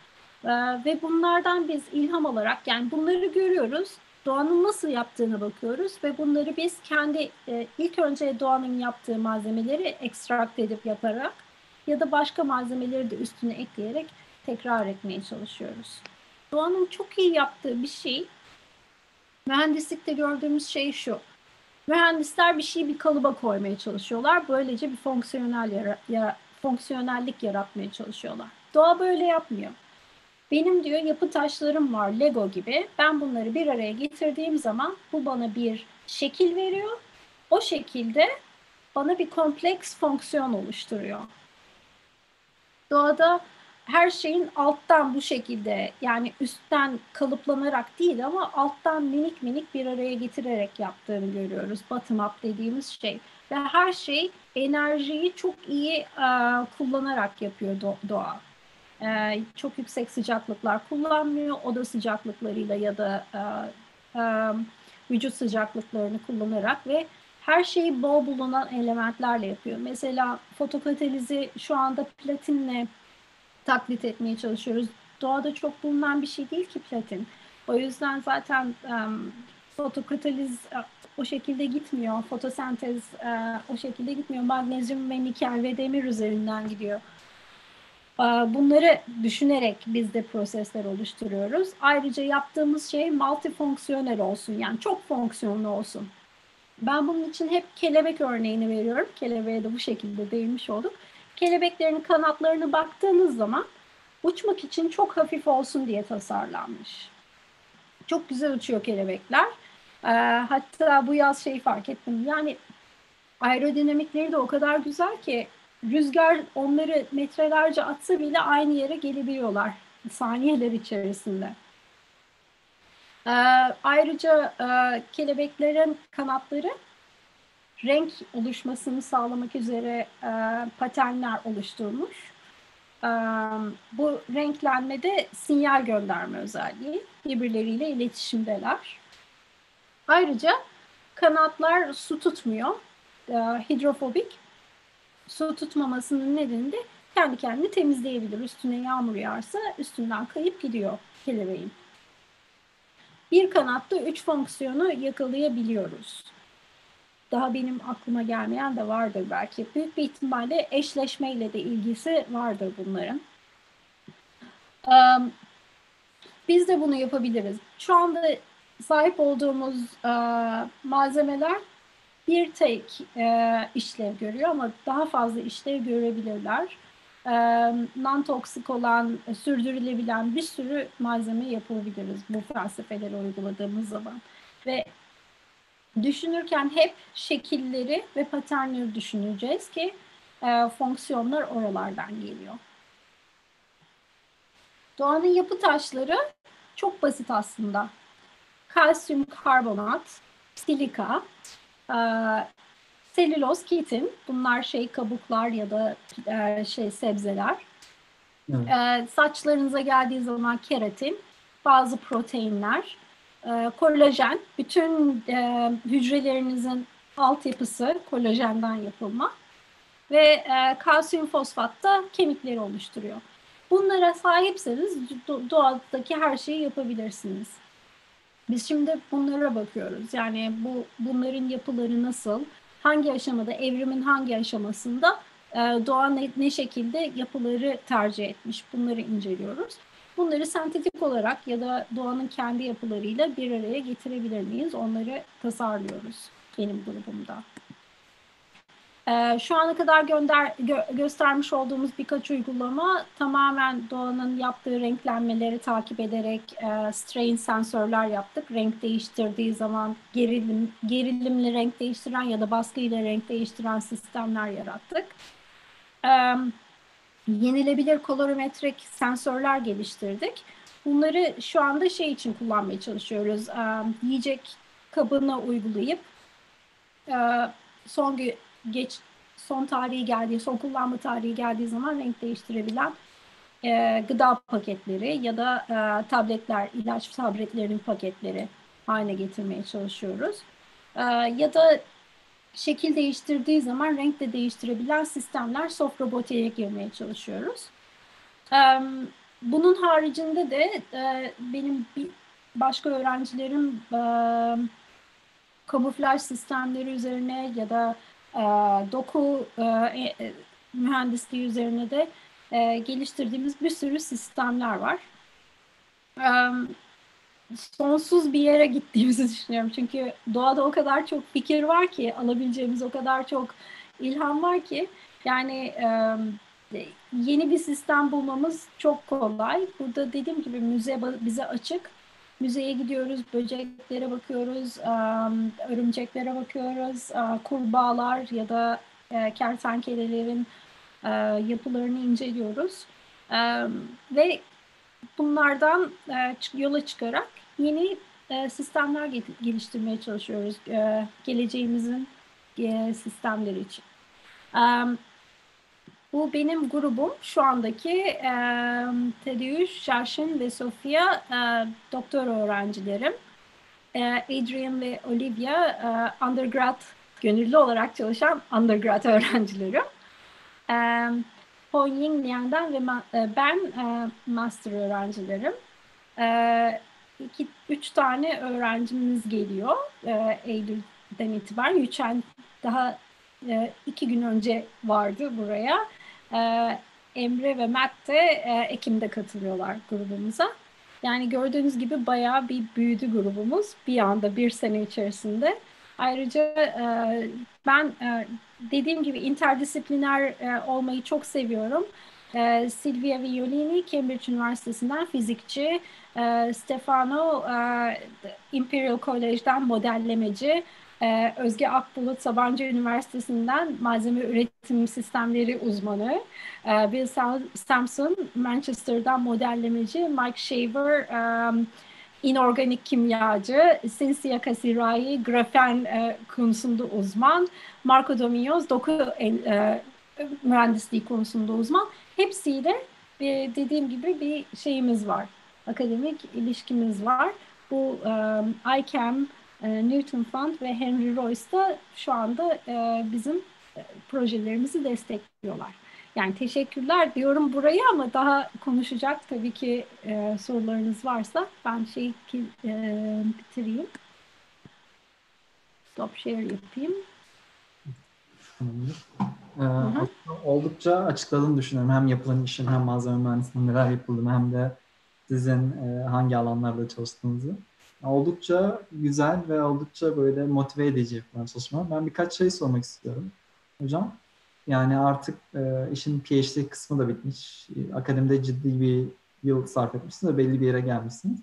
Ve bunlardan biz ilham alarak yani bunları görüyoruz doğanın nasıl yaptığını bakıyoruz ve bunları biz kendi e, ilk önce doğanın yaptığı malzemeleri ekstrakt edip yaparak ya da başka malzemeleri de üstüne ekleyerek tekrar etmeye çalışıyoruz. Doğanın çok iyi yaptığı bir şey mühendislikte gördüğümüz şey şu. Mühendisler bir şeyi bir kalıba koymaya çalışıyorlar. Böylece bir fonksiyonel yara, ya, fonksiyonellik yaratmaya çalışıyorlar. Doğa böyle yapmıyor. Benim diyor yapı taşlarım var Lego gibi. Ben bunları bir araya getirdiğim zaman bu bana bir şekil veriyor. O şekilde bana bir kompleks fonksiyon oluşturuyor. Doğada her şeyin alttan bu şekilde yani üstten kalıplanarak değil ama alttan minik minik bir araya getirerek yaptığını görüyoruz. Bottom up dediğimiz şey. Ve her şey enerjiyi çok iyi uh, kullanarak yapıyor doğa. Ee, çok yüksek sıcaklıklar kullanmıyor. Oda sıcaklıklarıyla ya da e, e, vücut sıcaklıklarını kullanarak ve her şeyi bol bulunan elementlerle yapıyor. Mesela fotokatalizi şu anda platinle taklit etmeye çalışıyoruz. Doğada çok bulunan bir şey değil ki platin. O yüzden zaten um, fotokataliz o şekilde gitmiyor. Fotosentez uh, o şekilde gitmiyor. Magnezyum ve nikel ve demir üzerinden gidiyor. Bunları düşünerek biz de prosesler oluşturuyoruz. Ayrıca yaptığımız şey multifonksiyonel olsun yani çok fonksiyonlu olsun. Ben bunun için hep kelebek örneğini veriyorum. Kelebeğe de bu şekilde değinmiş olduk. Kelebeklerin kanatlarını baktığınız zaman uçmak için çok hafif olsun diye tasarlanmış. Çok güzel uçuyor kelebekler. Hatta bu yaz şey fark ettim. Yani aerodinamikleri de o kadar güzel ki rüzgar onları metrelerce atsa bile aynı yere gelebiliyorlar saniyeler içerisinde. Ee, ayrıca e, kelebeklerin kanatları renk oluşmasını sağlamak üzere e, paternler oluşturmuş. bu renklenmede sinyal gönderme özelliği. Birbirleriyle iletişimdeler. Ayrıca kanatlar su tutmuyor. Hidrofobik. Su tutmamasının nedeni de kendi kendini temizleyebilir. Üstüne yağmur yağarsa üstünden kayıp gidiyor kelebeğin. Bir kanatta üç fonksiyonu yakalayabiliyoruz. Daha benim aklıma gelmeyen de vardır belki. Büyük bir ihtimalle eşleşmeyle de ilgisi vardır bunların. Biz de bunu yapabiliriz. Şu anda sahip olduğumuz malzemeler bir tek işlev görüyor ama daha fazla işlev görebilirler non-toksik olan, sürdürülebilen bir sürü malzeme yapabiliriz bu felsefeleri uyguladığımız zaman. Ve düşünürken hep şekilleri ve paternleri düşüneceğiz ki e, fonksiyonlar oralardan geliyor. Doğanın yapı taşları çok basit aslında. Kalsiyum karbonat, silika, e, selüloz, kitin. Bunlar şey kabuklar ya da e, şey sebzeler. Evet. E, saçlarınıza geldiği zaman keratin, bazı proteinler, e, kolajen. Bütün e, hücrelerinizin altyapısı kolajenden yapılma ve e, kalsiyum fosfat da kemikleri oluşturuyor. Bunlara sahipseniz doğadaki her şeyi yapabilirsiniz. Biz şimdi bunlara bakıyoruz. Yani bu bunların yapıları nasıl? hangi aşamada, evrimin hangi aşamasında e, doğa ne, ne şekilde yapıları tercih etmiş bunları inceliyoruz. Bunları sentetik olarak ya da doğanın kendi yapılarıyla bir araya getirebilir miyiz? Onları tasarlıyoruz benim grubumda. Ee, şu ana kadar gönder, gö, göstermiş olduğumuz birkaç uygulama tamamen doğanın yaptığı renklenmeleri takip ederek e, strain sensörler yaptık. Renk değiştirdiği zaman gerilim, gerilimli renk değiştiren ya da baskıyla renk değiştiren sistemler yarattık. E, yenilebilir kolorimetrik sensörler geliştirdik. Bunları şu anda şey için kullanmaya çalışıyoruz. E, yiyecek kabına uygulayıp e, son geç son tarihi geldiği, son kullanma tarihi geldiği zaman renk değiştirebilen e, gıda paketleri ya da e, tabletler, ilaç tabletlerinin paketleri haline getirmeye çalışıyoruz. E, ya da şekil değiştirdiği zaman renk de değiştirebilen sistemler soft robotiğe girmeye çalışıyoruz. E, bunun haricinde de e, benim bir başka öğrencilerim e, kamuflaj sistemleri üzerine ya da doku e, e, mühendisliği üzerine de e, geliştirdiğimiz bir sürü sistemler var. E, sonsuz bir yere gittiğimizi düşünüyorum. Çünkü doğada o kadar çok fikir var ki, alabileceğimiz o kadar çok ilham var ki. Yani e, yeni bir sistem bulmamız çok kolay. Burada dediğim gibi müze bize açık. Müzeye gidiyoruz, böceklere bakıyoruz, örümceklere bakıyoruz, kurbağalar ya da e, kertenkelelerin e, yapılarını inceliyoruz. Ve bunlardan e, yola çıkarak yeni sistemler geliştirmeye çalışıyoruz geleceğimizin sistemleri için. Bu benim grubum. Şu andaki e, Tadeusz, Şarşın ve Sofia e, doktor öğrencilerim. E, Adrian ve Olivia e, undergrad gönüllü olarak çalışan undergrad öğrencilerim. E, Hon Ying Liang'dan ve ma, e, ben e, master öğrencilerim. E, iki, üç tane öğrencimiz geliyor e, Eylül'den itibaren. Yüçen daha e, iki gün önce vardı buraya. Ee, Emre ve Matt de e, Ekim'de katılıyorlar grubumuza. Yani gördüğünüz gibi bayağı bir büyüdü grubumuz bir anda bir sene içerisinde. Ayrıca e, ben e, dediğim gibi interdisipliner olmayı çok seviyorum. Silvia Violini Cambridge Üniversitesi'nden fizikçi, Stefano Imperial College'den modellemeci, ee, Özge Akbulut Sabancı Üniversitesi'nden malzeme üretim sistemleri uzmanı. Ee, Bill Sampson Manchester'dan modellemeci. Mike Shaver um, inorganik kimyacı. Cynthia Kasirai grafen e, konusunda uzman. Marco Dominoz doku e, mühendisliği konusunda uzman. Hepsiyle bir, dediğim gibi bir şeyimiz var. Akademik ilişkimiz var. Bu um, ICAM, e, Newton Fund ve Henry Royce da şu anda e, bizim e, projelerimizi destekliyorlar. Yani teşekkürler diyorum burayı ama daha konuşacak tabii ki e, sorularınız varsa ben şey ki, e, bitireyim. Stop share yapayım. Ee, oldukça açıkladığını düşünüyorum. Hem yapılan işin hem malzeme mühendisliğinin neler yapıldığını hem de sizin e, hangi alanlarda çalıştığınızı. Oldukça güzel ve oldukça böyle motive edici yapılan çalışma. Ben birkaç şey sormak istiyorum hocam. Yani artık e, işin PhD kısmı da bitmiş. Akademide ciddi bir yıl sarf etmişsiniz ve belli bir yere gelmişsiniz.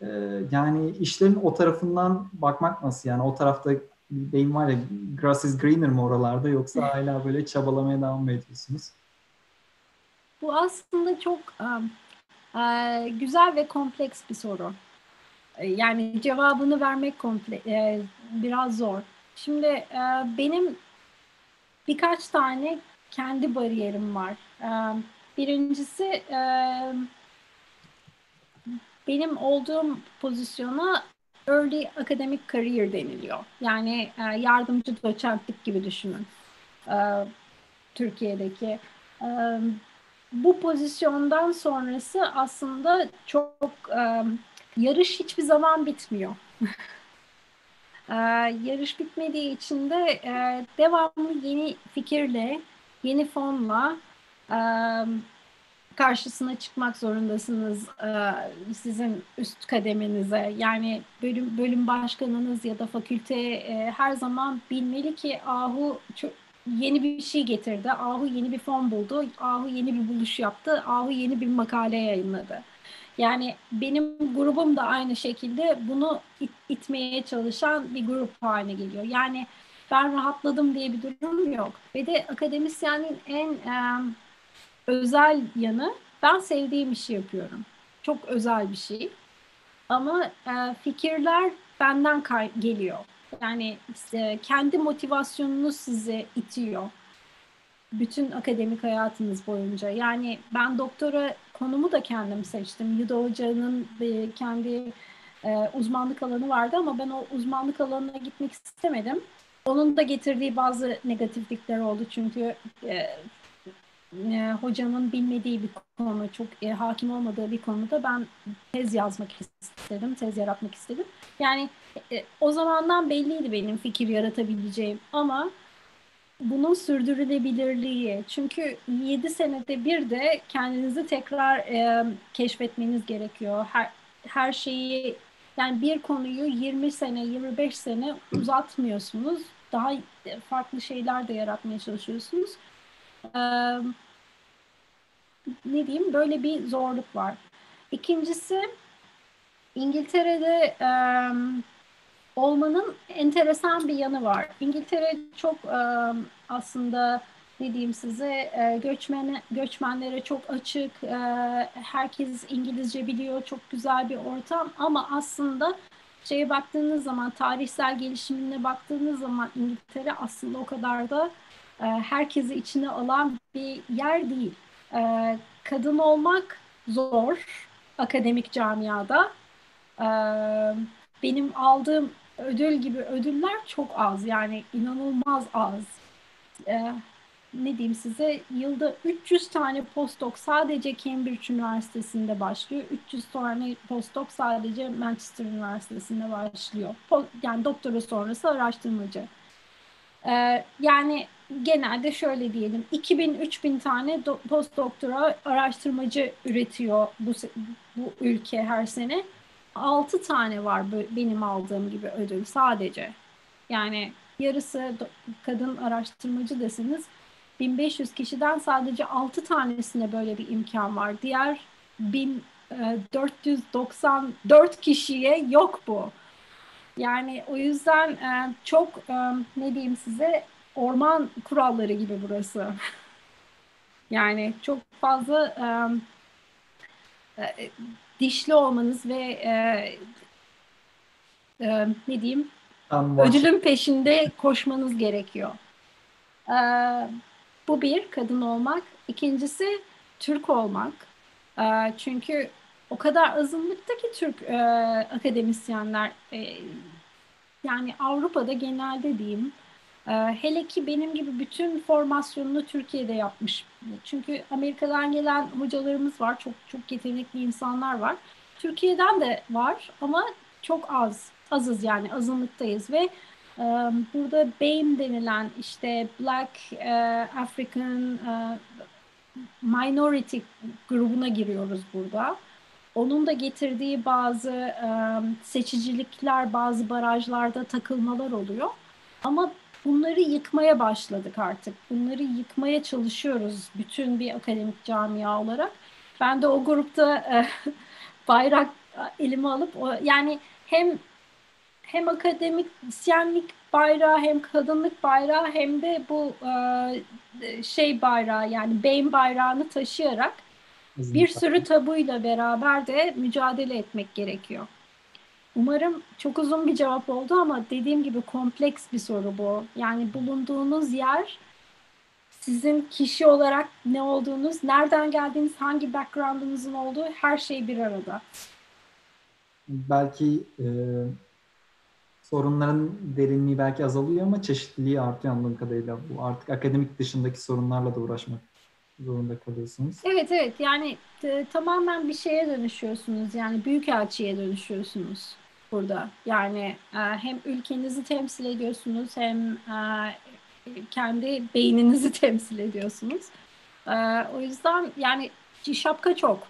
E, yani işlerin o tarafından bakmak nasıl? Yani o tarafta bir deyim var ya grass is greener mi oralarda yoksa hala böyle çabalamaya devam mı ediyorsunuz? Bu aslında çok um, uh, güzel ve kompleks bir soru. Yani cevabını vermek komple uh, biraz zor. Şimdi uh, benim birkaç tane kendi bariyerim var. Birincisi benim olduğum pozisyona early academic career deniliyor. Yani yardımcı doçentlik gibi düşünün. Türkiye'deki. Bu pozisyondan sonrası aslında çok yarış hiçbir zaman bitmiyor. E, yarış bitmediği için de e, devamlı yeni fikirle, yeni fonla e, karşısına çıkmak zorundasınız e, sizin üst kademenize. Yani bölüm bölüm başkanınız ya da fakülte e, her zaman bilmeli ki Ahu çok, yeni bir şey getirdi. Ahu yeni bir fon buldu. Ahu yeni bir buluş yaptı. Ahu yeni bir makale yayınladı. Yani benim grubum da aynı şekilde bunu it, itmeye çalışan bir grup haline geliyor. Yani ben rahatladım diye bir durum yok. Ve de akademisyenin en e, özel yanı ben sevdiğim işi yapıyorum. Çok özel bir şey. Ama e, fikirler benden geliyor. Yani işte kendi motivasyonunuz sizi itiyor. Bütün akademik hayatınız boyunca. Yani ben doktora konumu da kendim seçtim. Yuda Hoca'nın kendi e, uzmanlık alanı vardı ama ben o uzmanlık alanına gitmek istemedim. Onun da getirdiği bazı negatiflikler oldu çünkü e, e, hocamın bilmediği bir konu, çok e, hakim olmadığı bir konuda ben tez yazmak istedim, tez yaratmak istedim. Yani e, o zamandan belliydi benim fikir yaratabileceğim ama bunun sürdürülebilirliği. Çünkü 7 senede bir de kendinizi tekrar e, keşfetmeniz gerekiyor. Her, her şeyi yani bir konuyu 20 sene, 25 sene uzatmıyorsunuz. Daha farklı şeyler de yaratmaya çalışıyorsunuz. Ee, ne diyeyim? Böyle bir zorluk var. İkincisi İngiltere'de e, olmanın enteresan bir yanı var. İngiltere çok e, aslında ne diyeyim size e, göçmen göçmenlere çok açık. E, herkes İngilizce biliyor. Çok güzel bir ortam ama aslında şeye baktığınız zaman tarihsel gelişimine baktığınız zaman İngiltere aslında o kadar da e, herkesi içine alan bir yer değil. Kadın olmak zor akademik camiada. Benim aldığım ödül gibi ödüller çok az yani inanılmaz az. Ee, ne diyeyim size yılda 300 tane postdoc sadece Cambridge Üniversitesi'nde başlıyor. 300 tane postdoc sadece Manchester Üniversitesi'nde başlıyor. Yani doktora sonrası araştırmacı. Ee, yani genelde şöyle diyelim 2000-3000 tane postdoktora araştırmacı üretiyor bu, bu ülke her sene. 6 tane var benim aldığım gibi ödül sadece. Yani yarısı kadın e, deseniz 1500 kişiden sadece 6 tanesine böyle bir imkan var. Diğer 1494 kişiye yok bu. Yani o yüzden e, çok e, ne diyeyim size orman kuralları gibi burası. yani çok fazla dişli olmanız ve e, e, ne diyeyim ödülün peşinde koşmanız gerekiyor. E, bu bir kadın olmak. İkincisi Türk olmak. E, çünkü o kadar azınlıkta ki Türk e, akademisyenler e, yani Avrupa'da genelde diyeyim e, hele ki benim gibi bütün formasyonunu Türkiye'de yapmış. Çünkü Amerika'dan gelen hocalarımız var. Çok çok yetenekli insanlar var. Türkiye'den de var ama çok az. Azız yani azınlıktayız ve e, burada BAME denilen işte Black e, African e, Minority grubuna giriyoruz burada. Onun da getirdiği bazı e, seçicilikler, bazı barajlarda takılmalar oluyor. Ama bunları yıkmaya başladık artık. Bunları yıkmaya çalışıyoruz bütün bir akademik camia olarak. Ben de o grupta e, bayrak elime alıp o, yani hem hem akademisyenlik bayrağı hem kadınlık bayrağı hem de bu e, şey bayrağı yani beyin bayrağını taşıyarak bir sürü tabuyla beraber de mücadele etmek gerekiyor. Umarım çok uzun bir cevap oldu ama dediğim gibi kompleks bir soru bu. Yani bulunduğunuz yer sizin kişi olarak ne olduğunuz, nereden geldiğiniz, hangi background'unuzun olduğu her şey bir arada. Belki e, sorunların derinliği belki azalıyor ama çeşitliliği artıyor anladığım kadarıyla. Bu artık akademik dışındaki sorunlarla da uğraşmak zorunda kalıyorsunuz. Evet evet yani e, tamamen bir şeye dönüşüyorsunuz. Yani büyük elçiye dönüşüyorsunuz burada. Yani e, hem ülkenizi temsil ediyorsunuz hem e, kendi beyninizi temsil ediyorsunuz. E, o yüzden yani şapka çok.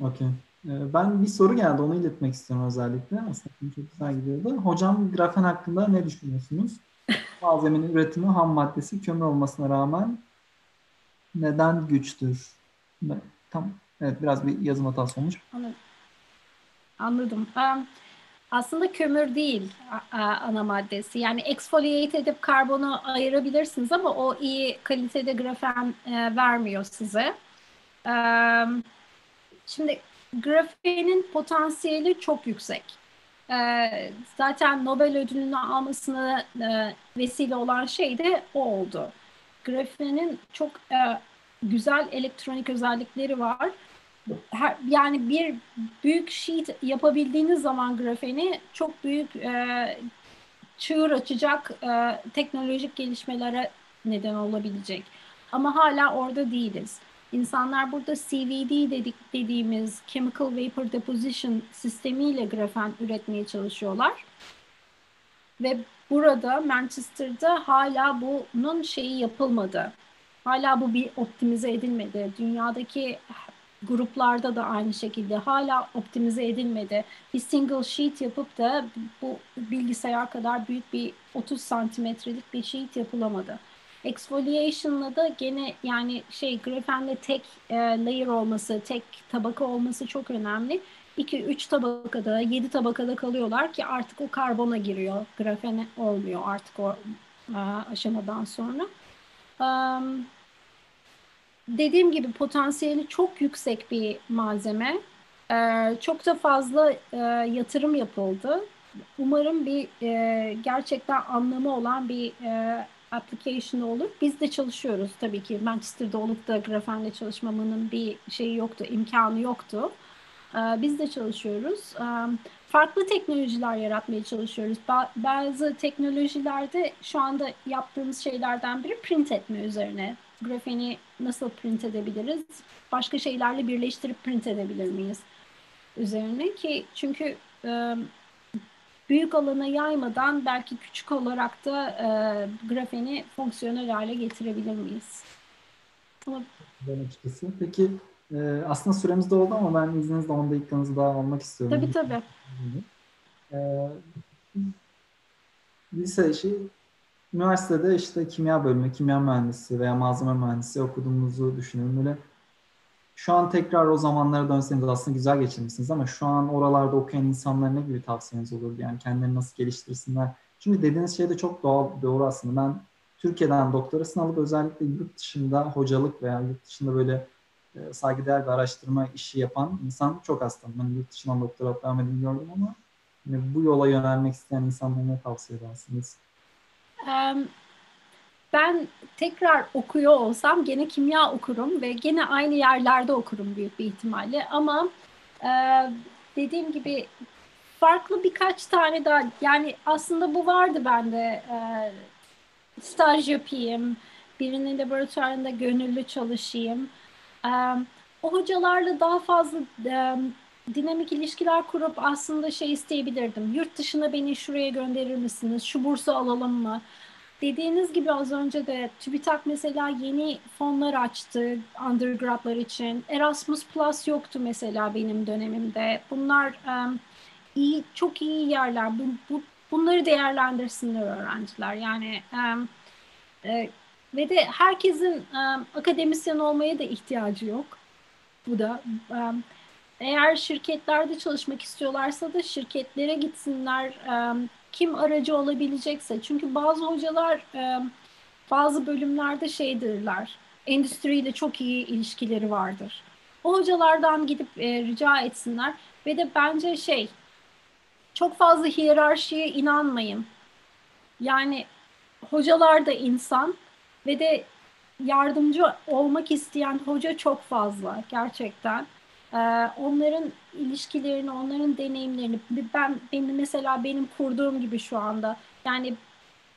Okey. E, ben bir soru geldi onu iletmek istiyorum özellikle. Aslında çok güzel gidiyordu. Hocam grafen hakkında ne düşünüyorsunuz? Malzemenin üretimi ham maddesi kömür olmasına rağmen neden güçtür? Tam evet biraz bir yazım hatası olmuş. Anladım. Anladım. Um, aslında kömür değil ana maddesi. Yani exfoliate edip karbonu ayırabilirsiniz ama o iyi kalitede grafen e, vermiyor size. Şimdi grafenin potansiyeli çok yüksek. E, zaten Nobel ödülünü almasına e, vesile olan şey de o oldu. Grafenin çok e, güzel elektronik özellikleri var her, yani bir büyük sheet yapabildiğiniz zaman grafeni çok büyük e, çığır açacak e, teknolojik gelişmelere neden olabilecek. Ama hala orada değiliz. İnsanlar burada CVD dedik dediğimiz Chemical Vapor Deposition sistemiyle grafen üretmeye çalışıyorlar. Ve burada Manchester'da hala bunun şeyi yapılmadı. Hala bu bir optimize edilmedi. Dünyadaki gruplarda da aynı şekilde hala optimize edilmedi. Bir single sheet yapıp da bu bilgisayar kadar büyük bir 30 santimetrelik bir sheet yapılamadı. Exfoliation'la da gene yani şey grafenle tek e, layer olması, tek tabaka olması çok önemli. 2-3 tabakada, 7 tabakada kalıyorlar ki artık o karbona giriyor. Grafene olmuyor artık o e, aşamadan sonra. Um, dediğim gibi potansiyeli çok yüksek bir malzeme. Ee, çok da fazla e, yatırım yapıldı. Umarım bir e, gerçekten anlamı olan bir e, application olur. Biz de çalışıyoruz tabii ki. Manchester'da olup da grafenle çalışmamın bir şeyi yoktu, imkanı yoktu. Ee, biz de çalışıyoruz. Ee, farklı teknolojiler yaratmaya çalışıyoruz. Ba- bazı teknolojilerde şu anda yaptığımız şeylerden biri print etme üzerine grafeni nasıl print edebiliriz? Başka şeylerle birleştirip print edebilir miyiz? Üzerine ki çünkü büyük alana yaymadan belki küçük olarak da e, grafeni fonksiyonel hale getirebilir miyiz? Ben açıkçası. Peki e, aslında süremiz de oldu ama ben izninizle 10 dakikanızı daha almak istiyorum. Tabii tabii. E, lise şey üniversitede işte kimya bölümü, kimya mühendisi veya malzeme mühendisi okuduğumuzu düşünüyorum. Böyle şu an tekrar o zamanlara dönseniz aslında güzel geçirmişsiniz ama şu an oralarda okuyan insanlara ne gibi tavsiyeniz olur? Yani kendilerini nasıl geliştirsinler? Çünkü dediğiniz şey de çok doğal, doğru aslında. Ben Türkiye'den doktorasını alıp özellikle yurt dışında hocalık veya yurt dışında böyle e, saygıdeğer bir araştırma işi yapan insan çok az tanıdım. Ben yurt dışından doktora devam edin gördüm ama yani bu yola yönelmek isteyen insanlara ne tavsiye edersiniz? Ben tekrar okuyor olsam gene kimya okurum ve gene aynı yerlerde okurum büyük bir ihtimalle. Ama e, dediğim gibi farklı birkaç tane daha yani aslında bu vardı bende e, staj yapayım, birinin laboratuvarında gönüllü çalışayım. E, o hocalarla daha fazla e, dinamik ilişkiler kurup aslında şey isteyebilirdim. Yurt dışına beni şuraya gönderir misiniz? Şu bursu alalım mı? Dediğiniz gibi az önce de TÜBİTAK mesela yeni fonlar açtı undergradlar için. Erasmus Plus yoktu mesela benim dönemimde. Bunlar um, iyi, çok iyi yerler. Bu, bu, bunları değerlendirsinler öğrenciler. Yani um, e, ve de herkesin um, akademisyen olmaya da ihtiyacı yok. Bu da um, eğer şirketlerde çalışmak istiyorlarsa da şirketlere gitsinler. Um, kim aracı olabilecekse. Çünkü bazı hocalar e, bazı bölümlerde şeydirler. Endüstriyle çok iyi ilişkileri vardır. O hocalardan gidip e, rica etsinler ve de bence şey çok fazla hiyerarşiye inanmayın. Yani hocalar da insan ve de yardımcı olmak isteyen hoca çok fazla gerçekten. Onların ilişkilerini, onların deneyimlerini ben benim mesela benim kurduğum gibi şu anda yani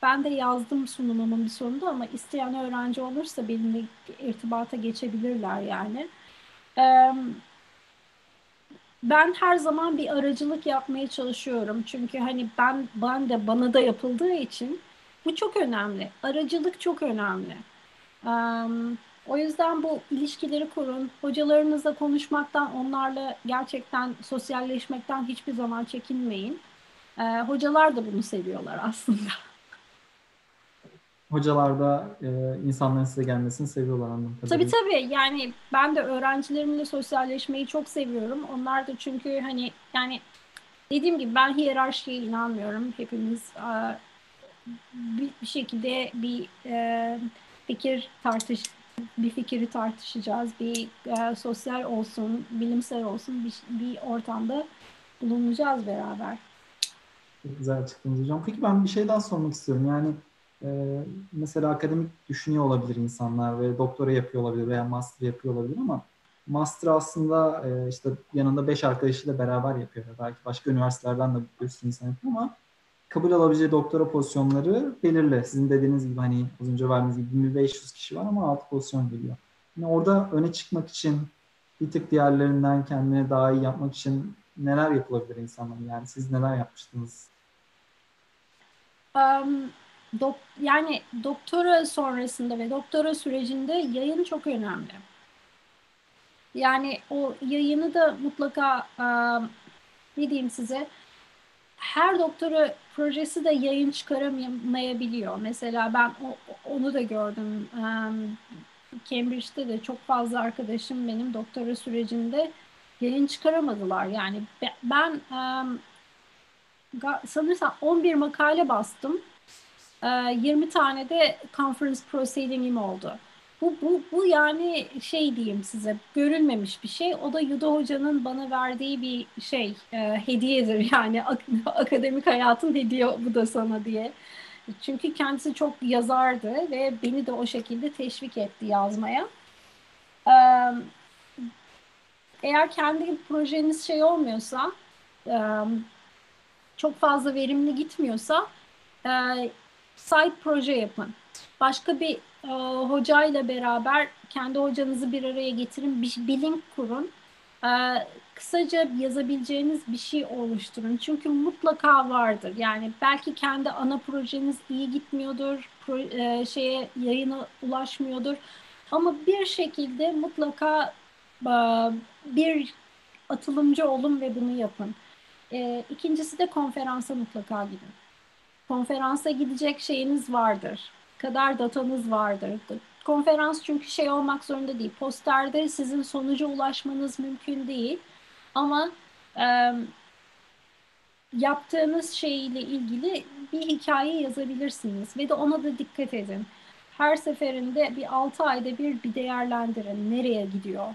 ben de yazdım sunumumun bir sonunda ama isteyen öğrenci olursa benimle irtibata geçebilirler yani. Ben her zaman bir aracılık yapmaya çalışıyorum. Çünkü hani ben ben de bana da yapıldığı için bu çok önemli. Aracılık çok önemli. O yüzden bu ilişkileri kurun. Hocalarınızla konuşmaktan, onlarla gerçekten sosyalleşmekten hiçbir zaman çekinmeyin. Ee, hocalar da bunu seviyorlar aslında. Hocalar da e, insanların size gelmesini seviyorlar anlamı Tabii tabii. Yani ben de öğrencilerimle sosyalleşmeyi çok seviyorum. Onlar da çünkü hani yani dediğim gibi ben hiyerarşiye inanmıyorum. Hepimiz e, bir, bir şekilde bir e, fikir tartış bir fikri tartışacağız. Bir e, sosyal olsun, bilimsel olsun bir, bir ortamda bulunacağız beraber. Çok güzel açıkladınız hocam. Peki ben bir şey daha sormak istiyorum. Yani e, mesela akademik düşünüyor olabilir insanlar ve doktora yapıyor olabilir veya master yapıyor olabilir ama master aslında e, işte yanında beş arkadaşıyla beraber yapıyor. Belki başka üniversitelerden de bir sürü insan yapıyor ama kabul alabileceği doktora pozisyonları belirli. Sizin dediğiniz gibi hani az önce verdiğiniz gibi 1500 kişi var ama 6 pozisyon geliyor. Yani orada öne çıkmak için bir tık diğerlerinden kendini daha iyi yapmak için neler yapılabilir insanların? Yani siz neler yapmıştınız? Um, dok yani doktora sonrasında ve doktora sürecinde yayın çok önemli. Yani o yayını da mutlaka um, ne diyeyim size her doktora projesi de yayın çıkaramayabiliyor. Mesela ben o, onu da gördüm. Cambridge'de de çok fazla arkadaşım benim doktora sürecinde yayın çıkaramadılar. Yani ben sanırsam 11 makale bastım. Uh, 20 tane de conference proceeding'im oldu. Bu, bu, bu yani şey diyeyim size görülmemiş bir şey. O da Yuda Hoca'nın bana verdiği bir şey e, hediyedir yani ak akademik hayatın hediye bu da sana diye. Çünkü kendisi çok yazardı ve beni de o şekilde teşvik etti yazmaya. E, eğer kendi projeniz şey olmuyorsa, e, çok fazla verimli gitmiyorsa e, side proje yapın. Başka bir e, hocayla beraber kendi hocanızı bir araya getirin, bir, bir link kurun. E, kısaca yazabileceğiniz bir şey oluşturun. Çünkü mutlaka vardır. Yani belki kendi ana projeniz iyi gitmiyordur, pro, e, şeye yayına ulaşmıyordur. Ama bir şekilde mutlaka e, bir atılımcı olun ve bunu yapın. E, ikincisi de konferansa mutlaka gidin. Konferansa gidecek şeyiniz vardır kadar datanız vardır. Konferans çünkü şey olmak zorunda değil. Posterde sizin sonuca ulaşmanız mümkün değil. Ama e, yaptığınız şeyle ilgili bir hikaye yazabilirsiniz ve de ona da dikkat edin. Her seferinde bir 6 ayda bir bir değerlendirin. Nereye gidiyor?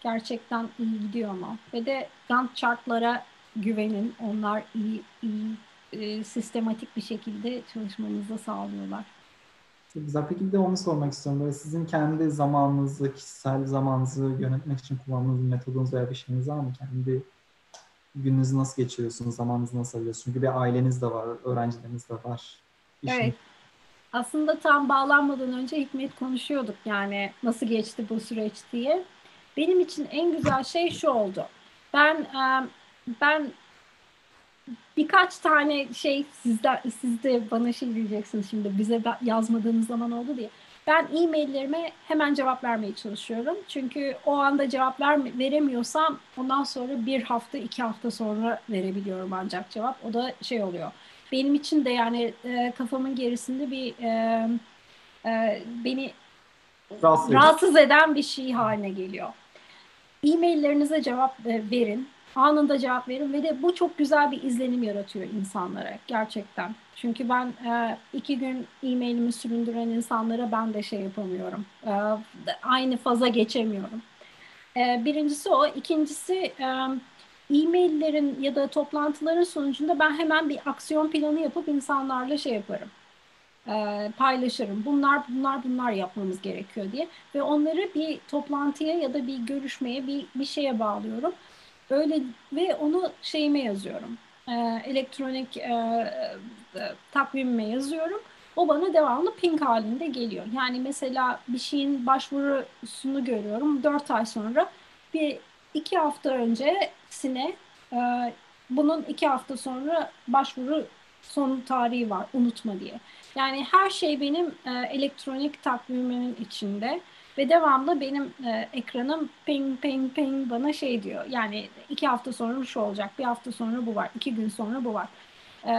Gerçekten iyi gidiyor mu? Ve de Gantt chartlara güvenin. Onlar iyi, iyi e, sistematik bir şekilde çalışmanızı sağlıyorlar. Güzel. Peki bir de onu sormak istiyorum. Böyle sizin kendi zamanınızı, kişisel zamanınızı yönetmek için kullandığınız bir metodunuz veya bir şeyiniz var mı? Kendi gününüzü nasıl geçiriyorsunuz? Zamanınızı nasıl ayırıyorsunuz? Çünkü bir aileniz de var, öğrencileriniz de var. İşin. Evet. Aslında tam bağlanmadan önce Hikmet konuşuyorduk yani nasıl geçti bu süreç diye. Benim için en güzel şey şu oldu. Ben ben birkaç tane şey sizde siz de bana şey diyeceksiniz şimdi bize yazmadığımız zaman oldu diye. Ben e-maillerime hemen cevap vermeye çalışıyorum. Çünkü o anda cevap ver, veremiyorsam ondan sonra bir hafta, iki hafta sonra verebiliyorum ancak cevap. O da şey oluyor. Benim için de yani e, kafamın gerisinde bir e, e, beni rahatsız, rahatsız eden bir şey haline geliyor. E-maillerinize cevap e, verin anında cevap verin ve de bu çok güzel bir izlenim yaratıyor insanlara gerçekten. Çünkü ben e, iki gün e-mailimi süründüren insanlara ben de şey yapamıyorum. E, aynı faza geçemiyorum. E, birincisi o. İkincisi e, e-maillerin ya da toplantıların sonucunda ben hemen bir aksiyon planı yapıp insanlarla şey yaparım. E, paylaşırım. Bunlar bunlar bunlar yapmamız gerekiyor diye ve onları bir toplantıya ya da bir görüşmeye bir bir şeye bağlıyorum. Öyle ve onu şeyime yazıyorum. E, elektronik e, takvimime yazıyorum. O bana devamlı ping halinde geliyor. Yani mesela bir şeyin başvurusunu görüyorum. Dört ay sonra bir iki hafta öncesine e, bunun iki hafta sonra başvuru son tarihi var unutma diye. Yani her şey benim e, elektronik takvimimin içinde. Ve devamlı benim e, ekranım ping ping ping bana şey diyor. Yani iki hafta sonra şu olacak, bir hafta sonra bu var, iki gün sonra bu var. E,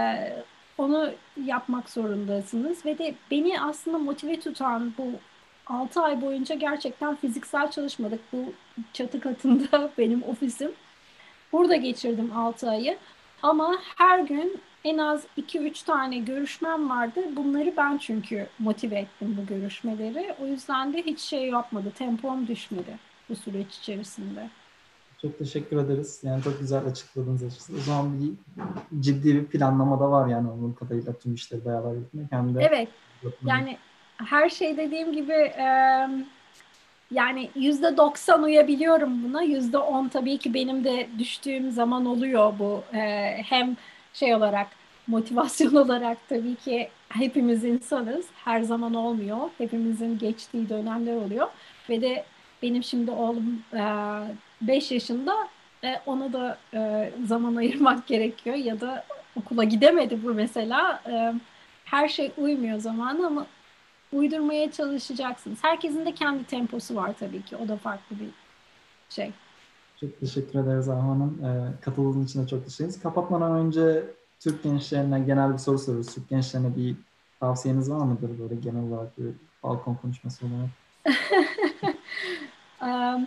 onu yapmak zorundasınız. Ve de beni aslında motive tutan bu 6 ay boyunca gerçekten fiziksel çalışmadık. Bu çatı katında benim ofisim. Burada geçirdim 6 ayı. Ama her gün en az 2-3 tane görüşmem vardı. Bunları ben çünkü motive ettim bu görüşmeleri. O yüzden de hiç şey yapmadı. Tempom düşmedi bu süreç içerisinde. Çok teşekkür ederiz. Yani çok güzel açıkladınız açıkçası. O zaman bir ciddi bir planlama da var yani onun kadarıyla tüm işleri beraber yapmak. Hem de evet. Yani her şey dediğim gibi e, yani yüzde doksan uyabiliyorum buna. Yüzde on tabii ki benim de düştüğüm zaman oluyor bu. E, hem şey olarak motivasyon olarak tabii ki hepimiz insanız. Her zaman olmuyor. Hepimizin geçtiği dönemler oluyor. Ve de benim şimdi oğlum 5 e, yaşında e, ona da e, zaman ayırmak gerekiyor ya da okula gidemedi bu mesela. Her şey uymuyor zamanı ama uydurmaya çalışacaksınız. Herkesin de kendi temposu var tabii ki. O da farklı bir şey. Çok teşekkür ederiz Arhan Hanım. E, katıldığınız için de çok teşekkür. Kapatmadan önce Türk gençlerine genel bir soru soruyoruz. Türk gençlerine bir tavsiyeniz var mıdır böyle genel olarak bir balkon konuşması olarak?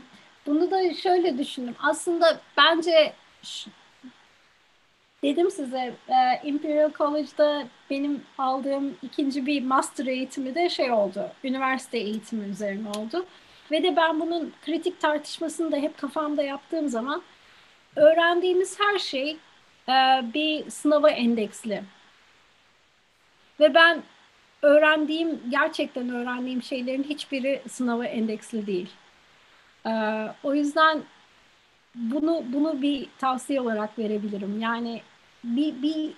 Bunu da şöyle düşündüm. Aslında bence dedim size e, Imperial College'da benim aldığım ikinci bir master eğitimi de şey oldu. Üniversite eğitimi üzerine oldu. Ve de ben bunun kritik tartışmasını da hep kafamda yaptığım zaman öğrendiğimiz her şey e, bir sınava endeksli. Ve ben öğrendiğim, gerçekten öğrendiğim şeylerin hiçbiri sınava endeksli değil. E, o yüzden bunu bunu bir tavsiye olarak verebilirim. Yani bir, bir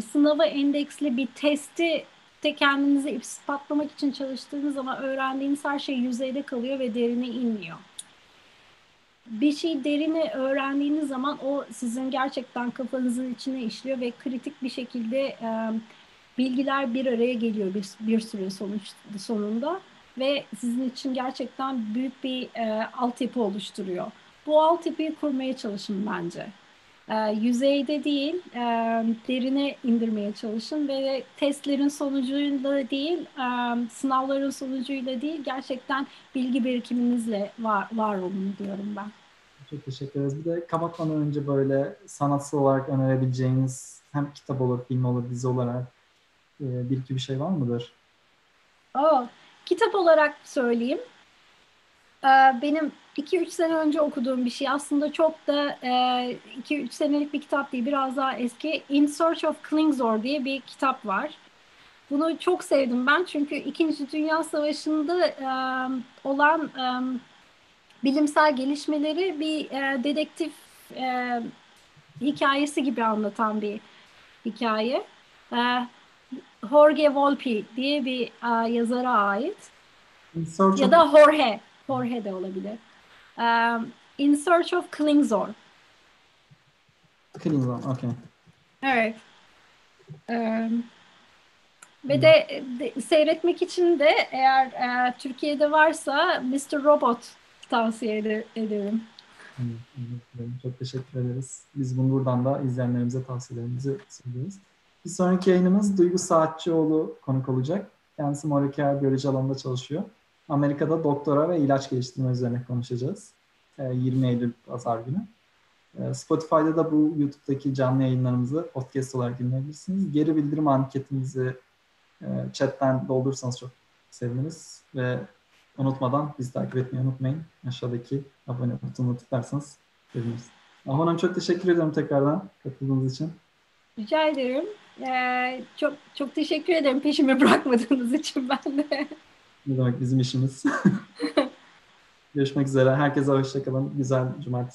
sınava endeksli bir testi de kendinizi ispatlamak için çalıştığınız zaman öğrendiğiniz her şey yüzeyde kalıyor ve derine inmiyor. Bir şey derini öğrendiğiniz zaman o sizin gerçekten kafanızın içine işliyor ve kritik bir şekilde e, bilgiler bir araya geliyor bir, bir süre sonuç sonunda ve sizin için gerçekten büyük bir e, altyapı oluşturuyor. Bu altyapıyı kurmaya çalışın bence e, yüzeyde değil e, derine indirmeye çalışın ve testlerin sonucuyla değil e, sınavların sonucuyla değil gerçekten bilgi birikiminizle var, var olun diyorum ben. Çok teşekkür ederiz. Bir de kapatmadan önce böyle sanatsal olarak önerebileceğiniz hem kitap olur, film olur, dizi olarak e, bir iki bir şey var mıdır? Oh, kitap olarak söyleyeyim. Ee, benim 2-3 sene önce okuduğum bir şey. Aslında çok da 2-3 e, senelik bir kitap değil. Biraz daha eski. In Search of Klingzor diye bir kitap var. Bunu çok sevdim ben çünkü İkinci Dünya Savaşı'nda e, olan e, bilimsel gelişmeleri bir e, dedektif e, hikayesi gibi anlatan bir hikaye. E, Jorge Volpi diye bir e, yazara ait. Ya da Jorge. Jorge de olabilir. Um, In Search of Klingzor. Klingon, okey. Evet. Um, ve de, de- seyretmek için de eğer e, Türkiye'de varsa Mr. Robot tavsiye ede- ederim. Çok teşekkür ederiz. Biz bunu buradan da izleyenlerimize tavsiyelerimizi sunuyoruz. Bir sonraki yayınımız Duygu Saatçioğlu konuk olacak. Kendisi moleküler biyoloji alanında çalışıyor. Amerika'da doktora ve ilaç geliştirme üzerine konuşacağız. Ee, 20 Eylül Pazar günü. Ee, Spotify'da da bu YouTube'daki canlı yayınlarımızı podcast olarak dinleyebilirsiniz. Geri bildirim anketimizi e, chatten doldurursanız çok seviniriz. Ve unutmadan bizi takip etmeyi unutmayın. Aşağıdaki abone butonuna tıklarsanız seviniriz. Aman çok teşekkür ediyorum tekrardan katıldığınız için. Rica ederim. Ee, çok çok teşekkür ederim peşimi bırakmadığınız için ben de. Ne demek bizim işimiz. Görüşmek üzere. Herkese hoşçakalın. Güzel cumartesi.